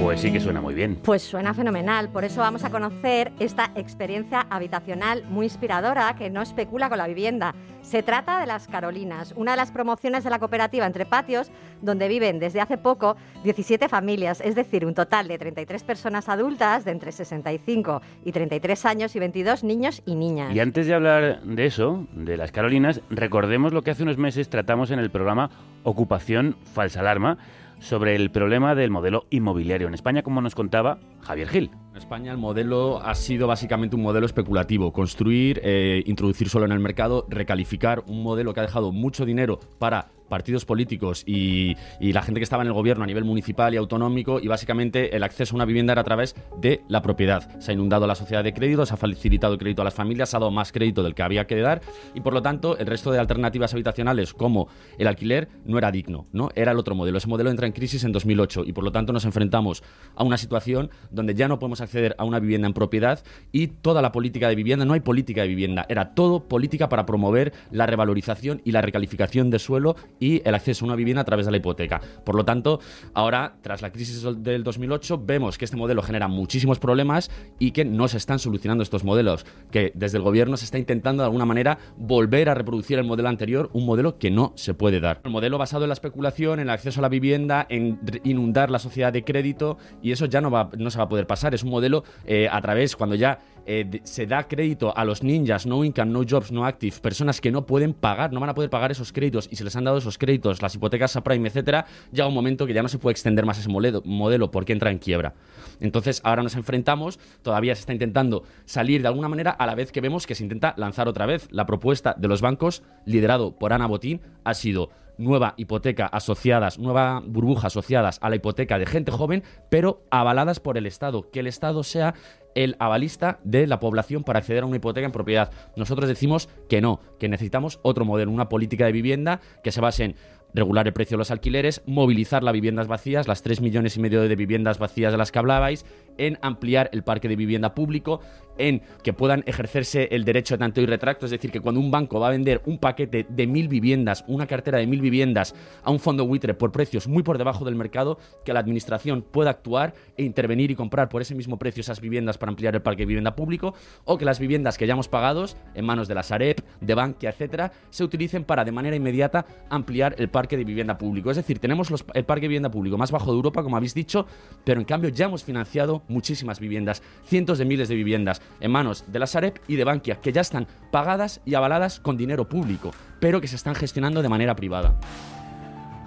Pues sí que suena muy bien. Pues suena fenomenal, por eso vamos a conocer esta experiencia habitacional muy inspiradora que no especula con la vivienda. Se trata de Las Carolinas, una de las promociones de la cooperativa Entre Patios, donde viven desde hace poco 17 familias, es decir, un total de 33 personas adultas de entre 65 y 33 años y 22 niños y niñas. Y antes de hablar de eso, de las Carolinas, recordemos lo que hace unos meses tratamos en el programa Ocupación Falsa Alarma sobre el problema del modelo inmobiliario en España, como nos contaba Javier Gil. En España el modelo ha sido básicamente un modelo especulativo, construir, eh, introducir solo en el mercado, recalificar un modelo que ha dejado mucho dinero para partidos políticos y, la gente que estaba en el gobierno a nivel municipal y autonómico y básicamente el acceso a una vivienda era a través de la propiedad. Se ha inundado la sociedad de crédito, se ha facilitado el crédito a las familias, se ha dado más crédito del que había que dar y por lo tanto el resto de alternativas habitacionales como el alquiler no era digno, ¿no? Era el otro modelo. Ese modelo entra en crisis en 2008 y por lo tanto nos enfrentamos a una situación donde ya no podemos acceder a una vivienda en propiedad y toda la política de vivienda, no hay política de vivienda, era todo política para promover la revalorización y la recalificación de suelo y el acceso a una vivienda a través de la hipoteca. Por lo tanto, ahora, tras la crisis del 2008, vemos que este modelo genera muchísimos problemas y que no se están solucionando estos modelos, que desde el gobierno se está intentando de alguna manera volver a reproducir el modelo anterior, un modelo que no se puede dar. El modelo basado en la especulación, en el acceso a la vivienda, en inundar la sociedad de crédito y eso ya no, se va a poder pasar. Es un modelo eh, a través, cuando ya eh, se da crédito a los ninjas, no income, no jobs, no active, personas que no pueden pagar, no van a poder pagar esos créditos y se les han dado esos créditos, las hipotecas subprime, etcétera, llega un momento que ya no se puede extender más ese modelo, modelo porque entra en quiebra. Entonces ahora nos enfrentamos, todavía se está intentando salir de alguna manera a la vez que vemos que se intenta lanzar otra vez. La propuesta de los bancos, liderado por Ana Botín, ha sido nueva hipoteca asociadas, nueva burbuja asociadas a la hipoteca de gente joven, pero avaladas por el Estado, que el Estado sea el avalista de la población para acceder a una hipoteca en propiedad. Nosotros decimos que no, que necesitamos otro modelo, una política de vivienda que se base en regular el precio de los alquileres, movilizar las viviendas vacías, las 3 millones y medio de viviendas vacías de las que hablabais, en ampliar el parque de vivienda público, en que puedan ejercerse el derecho de tanto y retracto, es decir, que cuando un banco va a vender un paquete de mil viviendas, una cartera de mil viviendas a un fondo buitre por precios muy por debajo del mercado, que la administración pueda actuar e intervenir y comprar por ese mismo precio esas viviendas para ampliar el parque de vivienda público, o que las viviendas que ya hemos pagado en manos de la Sareb, de Bankia, etcétera, se utilicen para de manera inmediata ampliar el parque de vivienda público. Es decir, tenemos el parque de vivienda público más bajo de Europa, como habéis dicho, pero en cambio ya hemos financiado muchísimas viviendas, cientos de miles de viviendas en manos de la Sareb y de Bankia, que ya están pagadas y avaladas con dinero público, pero que se están gestionando de manera privada.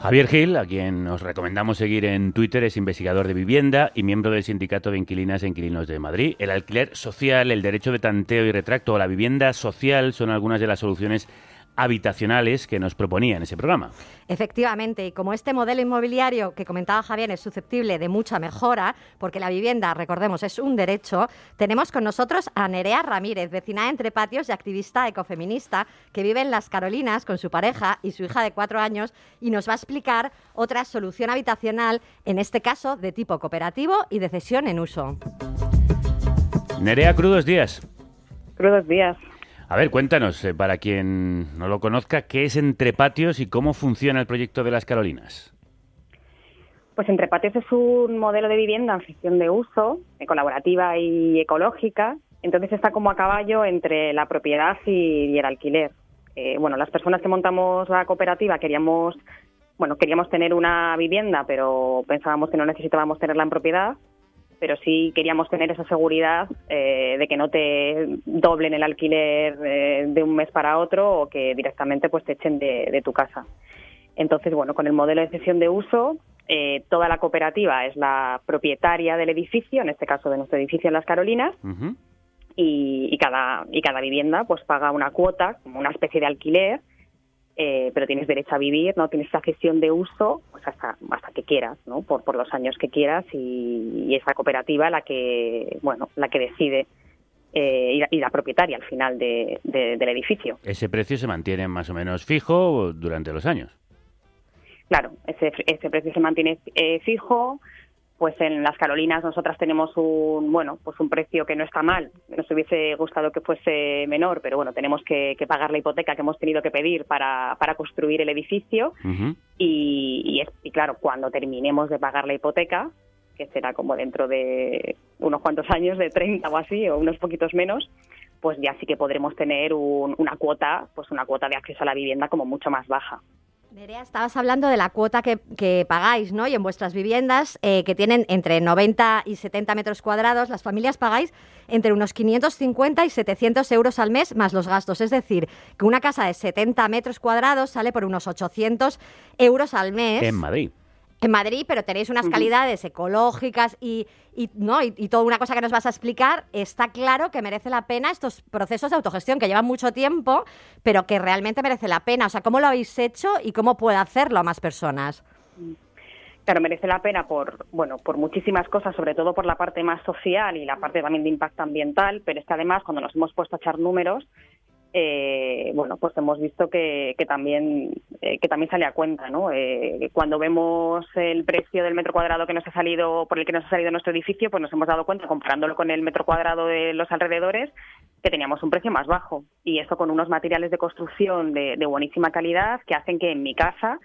Javier Gil, a quien nos recomendamos seguir en Twitter, es investigador de vivienda y miembro del Sindicato de Inquilinas e Inquilinos de Madrid. El alquiler social, el derecho de tanteo y retracto o la vivienda social son algunas de las soluciones habitacionales que nos proponía en ese programa. Efectivamente, y como este modelo inmobiliario que comentaba Javier es susceptible de mucha mejora, porque la vivienda, recordemos, es un derecho, tenemos con nosotros a Nerea Ramírez, vecina de Entre Patios y activista ecofeminista, que vive en Las Carolinas con su pareja y su hija de cuatro años, y nos va a explicar otra solución habitacional, en este caso de tipo cooperativo y de cesión en uso. Nerea, crudos días. Crudos días. A ver, cuéntanos, eh, para quien no lo conozca, ¿qué es Entre Patios y cómo funciona el proyecto de las Carolinas? Pues Entre Patios es un modelo de vivienda en gestión de uso, eh, colaborativa y ecológica. Entonces está como a caballo entre la propiedad y, y el alquiler. Eh, bueno, las personas que montamos la cooperativa queríamos bueno, queríamos tener una vivienda, pero pensábamos que no necesitábamos tenerla en propiedad, pero sí queríamos tener esa seguridad eh, de que no te doblen el alquiler eh, de un mes para otro o que directamente pues te echen de, de tu casa. Entonces, bueno, con el modelo de cesión de uso, eh, toda la cooperativa es la propietaria del edificio, en este caso de nuestro edificio en Las Carolinas, y, y cada, y cada vivienda pues paga una cuota, como una especie de alquiler, eh, pero tienes derecho a vivir, ¿no? Tienes esa cesión de uso pues hasta, hasta que quieras, ¿no? Por, por los años que quieras y, y esa cooperativa la que, bueno, la que decide eh, y, la, y la propietaria al final de- de- del edificio. Ese precio se mantiene más o menos fijo durante los años. Claro, ese, ese precio se mantiene eh, fijo. Pues en las Carolinas nosotras tenemos un bueno, pues un precio que no está mal. Nos hubiese gustado que fuese menor, pero bueno, tenemos que, que pagar la hipoteca que hemos tenido que pedir para, para construir el edificio. Y, y, es- y claro, cuando terminemos de pagar la hipoteca, que será como dentro de unos cuantos años, de 30 o así, o unos poquitos menos, pues ya sí que podremos tener un- una cuota, pues una cuota de acceso a la vivienda como mucho más baja. Nerea, estabas hablando de la cuota que, que pagáis, ¿no? Y en vuestras viviendas, eh, que tienen entre 90 y 70 metros cuadrados, las familias pagáis entre unos 550 y 700 euros al mes más los gastos. Es decir, que una casa de 70 metros cuadrados sale por unos 800 euros al mes. En Madrid. En Madrid, pero tenéis unas calidades ecológicas y, y, ¿no? y, y toda una cosa que nos vas a explicar. Está claro que merece la pena estos procesos de autogestión que llevan mucho tiempo, pero que realmente merece la pena. O sea, ¿cómo lo habéis hecho y cómo puede hacerlo a más personas? Claro, merece la pena por, bueno, por muchísimas cosas, sobre todo por la parte más social y la parte también de impacto ambiental, pero es que además cuando nos hemos puesto a echar números, eh, bueno, pues hemos visto que, que también eh, que también sale a cuenta, ¿no? Eh, cuando vemos el precio del metro cuadrado que nos ha salido por el que nos ha salido nuestro edificio, pues nos hemos dado cuenta comparándolo con el metro cuadrado de los alrededores que teníamos un precio más bajo y eso con unos materiales de construcción de, de buenísima calidad que hacen que en mi casa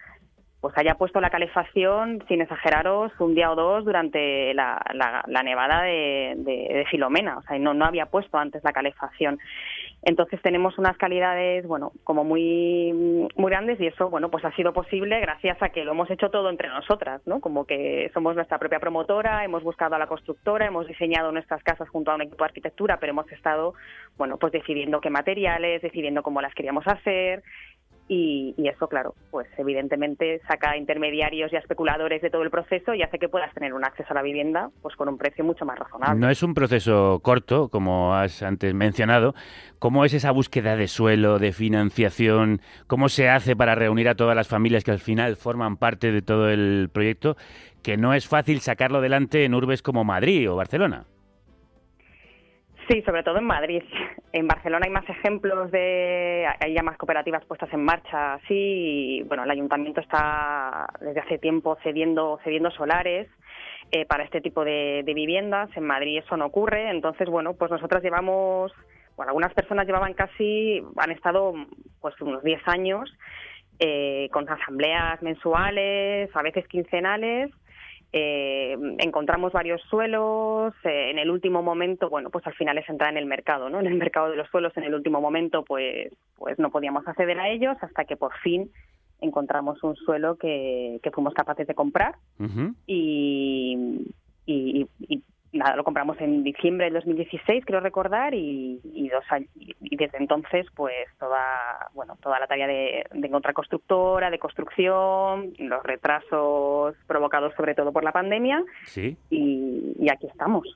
pues haya puesto la calefacción, sin exageraros, un día o dos durante la, la- la nevada de, de- de Filomena. O sea, no, no había puesto antes la calefacción. Entonces tenemos unas calidades, bueno, como muy, muy grandes y eso, bueno, pues ha sido posible gracias a que lo hemos hecho todo entre nosotras, ¿no? Como que somos nuestra propia promotora, hemos buscado a la constructora, hemos diseñado nuestras casas junto a un equipo de arquitectura, pero hemos estado, bueno, pues decidiendo qué materiales, decidiendo cómo las queríamos hacer y, y eso, claro, pues evidentemente saca a intermediarios y a especuladores de todo el proceso y hace que puedas tener un acceso a la vivienda pues con un precio mucho más razonable. No es un proceso corto, como has antes mencionado. ¿Cómo es esa búsqueda de suelo, de financiación? ¿Cómo se hace para reunir a todas las familias que al final forman parte de todo el proyecto? Que no es fácil sacarlo adelante en urbes como Madrid o Barcelona. Sí, sobre todo en Madrid. En Barcelona hay más ejemplos de, hay ya más cooperativas puestas en marcha, sí. Y, bueno, el ayuntamiento está desde hace tiempo cediendo, cediendo solares eh, para este tipo de, viviendas. En Madrid eso no ocurre. Entonces, bueno, pues nosotras llevamos, bueno, algunas personas llevaban casi, han estado pues unos 10 años eh, con asambleas mensuales, a veces quincenales, eh, encontramos varios suelos. eh, en el último momento, bueno, pues al final es entrar en el mercado, ¿no? En el mercado de los suelos, en el último momento, pues, pues no podíamos acceder a ellos hasta que por fin encontramos un suelo que, que fuimos capaces de comprar y, y, y nada, lo compramos en diciembre del 2016, creo recordar, y, y dos años, y desde entonces, pues toda, bueno, toda la tarea de, de encontrar constructora, de construcción, los retrasos provocados sobre todo por la pandemia, Sí. y, y aquí estamos.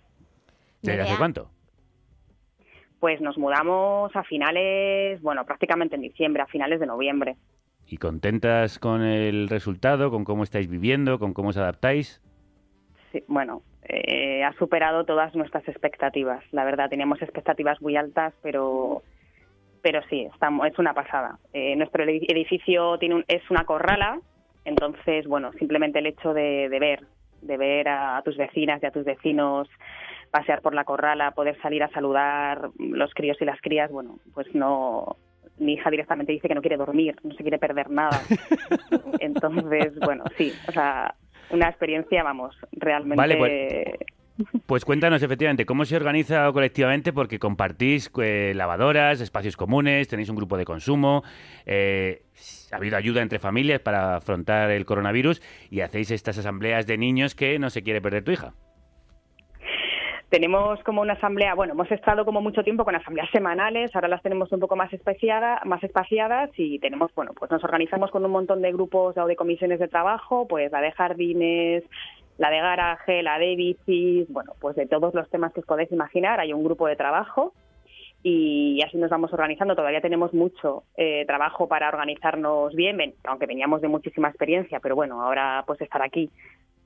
¿Desde hace cuánto? Pues nos mudamos a finales, bueno, prácticamente en diciembre, a finales de noviembre. ¿Y contentas con el resultado, con cómo estáis viviendo, con cómo os adaptáis? Sí, bueno, eh, ha superado todas nuestras expectativas. La verdad, teníamos expectativas muy altas, pero pero sí, estamos, es una pasada. Eh, nuestro edi- edificio tiene un- es una corrala, entonces, bueno, simplemente el hecho de, de ver, de ver a, tus vecinas y a tus vecinos pasear por la corrala, poder salir a saludar los críos y las crías, bueno, pues no, mi hija directamente dice que no quiere dormir, no se quiere perder nada. Entonces, bueno, sí, o sea, una experiencia, vamos, realmente Vale, pues- Pues cuéntanos efectivamente cómo se organiza colectivamente porque compartís eh, lavadoras, espacios comunes, tenéis un grupo de consumo, eh, ha habido ayuda entre familias para afrontar el coronavirus y hacéis estas asambleas de niños que no se quiere perder tu hija. Tenemos como una asamblea, bueno, hemos estado como mucho tiempo con asambleas semanales, ahora las tenemos un poco más espaciadas, más espaciadas y tenemos, bueno, pues nos organizamos con un montón de grupos o de comisiones de trabajo, pues la de jardines, la de garaje, la de bicis, bueno, pues de todos los temas que os podéis imaginar, hay un grupo de trabajo y así nos vamos organizando. Todavía tenemos mucho eh, trabajo para organizarnos bien, aunque veníamos de muchísima experiencia, pero bueno, ahora pues estar aquí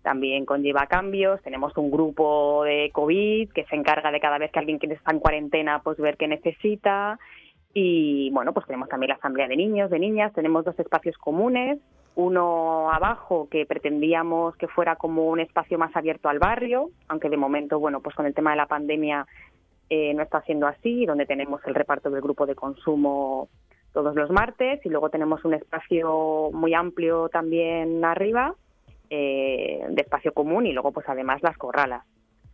también conlleva cambios. Tenemos un grupo de COVID que se encarga de cada vez que alguien que está en cuarentena, pues ver qué necesita. Y bueno, pues tenemos también la asamblea de niños, de niñas. Tenemos dos espacios comunes. Uno abajo que pretendíamos que fuera como un espacio más abierto al barrio, aunque de momento, bueno, pues con el tema de la pandemia eh, no está siendo así, donde tenemos el reparto del grupo de consumo todos los martes y luego tenemos un espacio muy amplio también arriba eh, de espacio común y luego pues además las corralas.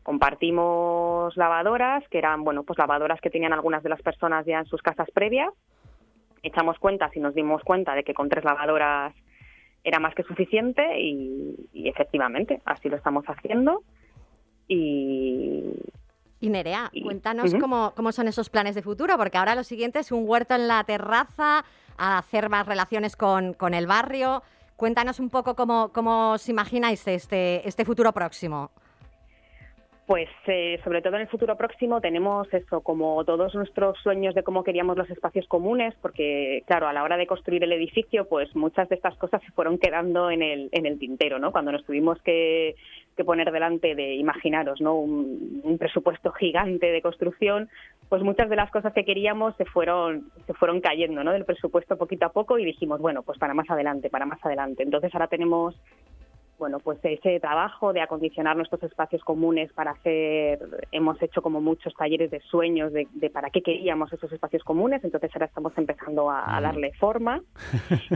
Compartimos lavadoras, que eran bueno pues lavadoras que tenían algunas de las personas ya en sus casas previas. Echamos cuentas y nos dimos cuenta de que con tres lavadoras era más que suficiente y, y efectivamente así lo estamos haciendo. Y, Y Nerea, cuéntanos cómo, cómo son esos planes de futuro, porque ahora lo siguiente es un huerto en la terraza, a hacer más relaciones con, con el barrio. Cuéntanos un poco cómo, cómo os imagináis este, este futuro próximo. Pues eh, sobre todo en el futuro próximo tenemos eso, como todos nuestros sueños de cómo queríamos los espacios comunes, porque claro, a la hora de construir el edificio, pues muchas de estas cosas se fueron quedando en el, en el tintero, ¿no? Cuando nos tuvimos que, que poner delante de, imaginaros, ¿no? Un, presupuesto gigante de construcción, pues muchas de las cosas que queríamos se fueron, se fueron cayendo, ¿no? Del presupuesto poquito a poco y dijimos, bueno, pues para más adelante, para más adelante. Entonces ahora tenemos bueno, pues ese trabajo de acondicionar nuestros espacios comunes para hacer, hemos hecho como muchos talleres de sueños de, de para qué queríamos esos espacios comunes, entonces ahora estamos empezando a, a darle forma.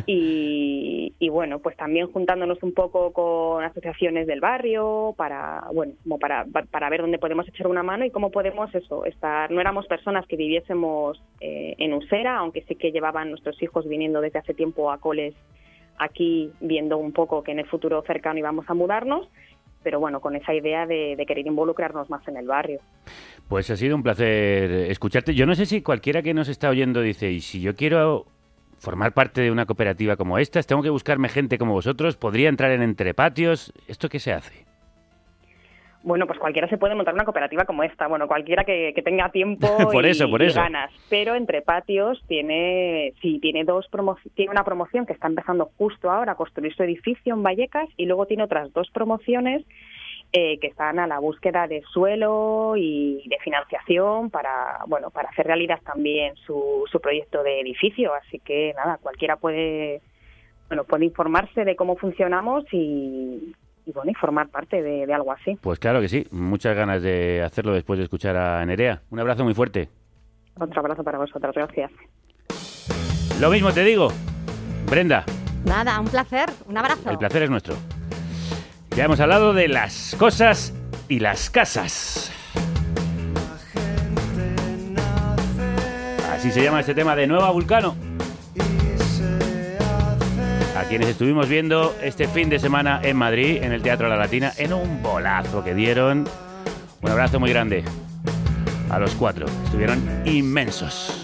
Y, y bueno, pues también juntándonos un poco con asociaciones del barrio para, bueno, como para, para ver dónde podemos echar una mano y cómo podemos eso, estar, no éramos personas que viviésemos eh, en Usera, aunque sí que llevaban nuestros hijos viniendo desde hace tiempo a coles aquí viendo un poco que en el futuro cercano íbamos a mudarnos, pero bueno, con esa idea de, querer involucrarnos más en el barrio. Pues ha sido un placer escucharte. Yo no sé si cualquiera que nos está oyendo dice, y si yo quiero formar parte de una cooperativa como esta, tengo que buscarme gente como vosotros, podría entrar en Entrepatios, ¿esto qué se hace? Bueno, pues cualquiera se puede montar una cooperativa como esta, bueno, cualquiera que, que tenga tiempo Por y, eso, por y eso. ganas. Pero entre patios tiene, sí, tiene dos promo- tiene una promoción que está empezando justo ahora a construir su edificio en Vallecas y luego tiene otras dos promociones eh, que están a la búsqueda de suelo y de financiación para, bueno, para hacer realidad también su, su proyecto de edificio. Así que nada, cualquiera puede, bueno, puede informarse de cómo funcionamos y, y bueno, y formar parte de, de algo así. Pues claro que sí, muchas ganas de hacerlo después de escuchar a Nerea. Un abrazo muy fuerte. Otro abrazo para vosotros, gracias. Lo mismo te digo, Brenda, Nada, un placer, un abrazo. el placer es nuestro. Ya hemos hablado de las cosas y las casas. Así se llama este tema de Nueva Vulcano. Quienes estuvimos viendo este fin de semana en Madrid, en el Teatro La Latina, en un bolazo que dieron. Un abrazo muy grande a los cuatro. Estuvieron inmensos.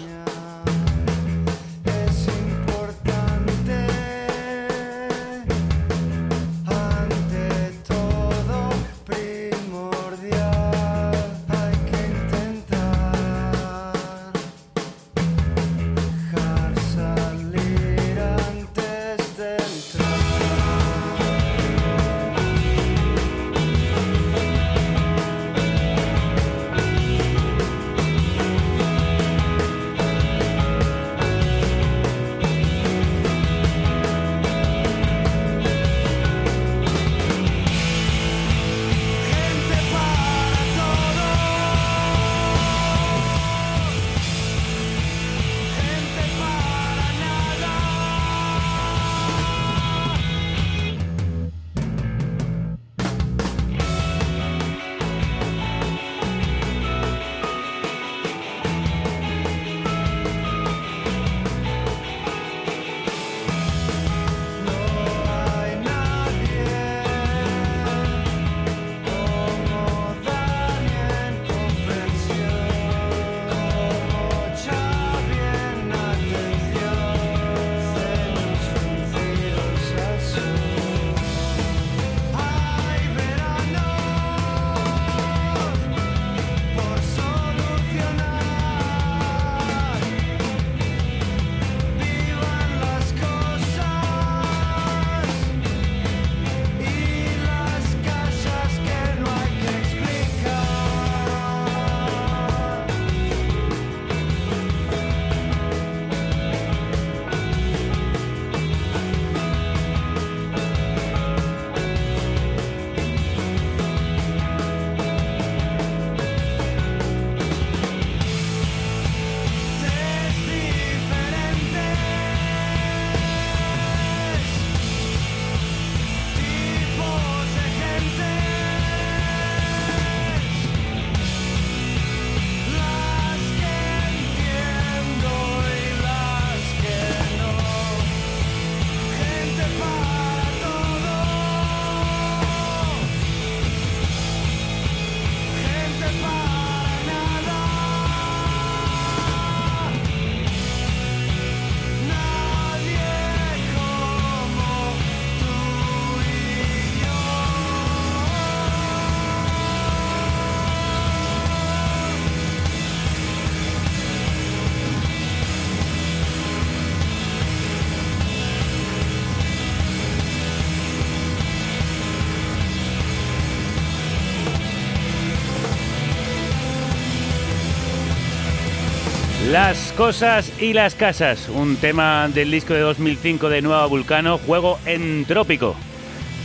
Las cosas y las casas, un tema del disco de 2005 de Nueva Vulcano, juego entrópico.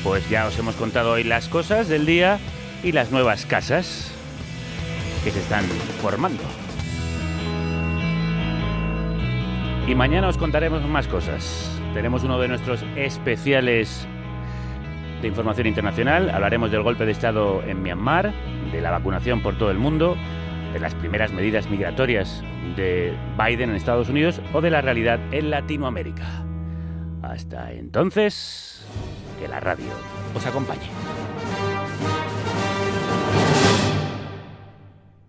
Pues ya os hemos contado hoy las cosas del día y las nuevas casas que se están formando. Y mañana os contaremos más cosas. Tenemos uno de nuestros especiales de información internacional. Hablaremos del golpe de Estado en Myanmar, de la vacunación por todo el mundo, de las primeras medidas migratorias de Biden en Estados Unidos o de la realidad en Latinoamérica. Hasta entonces, que la radio os acompañe.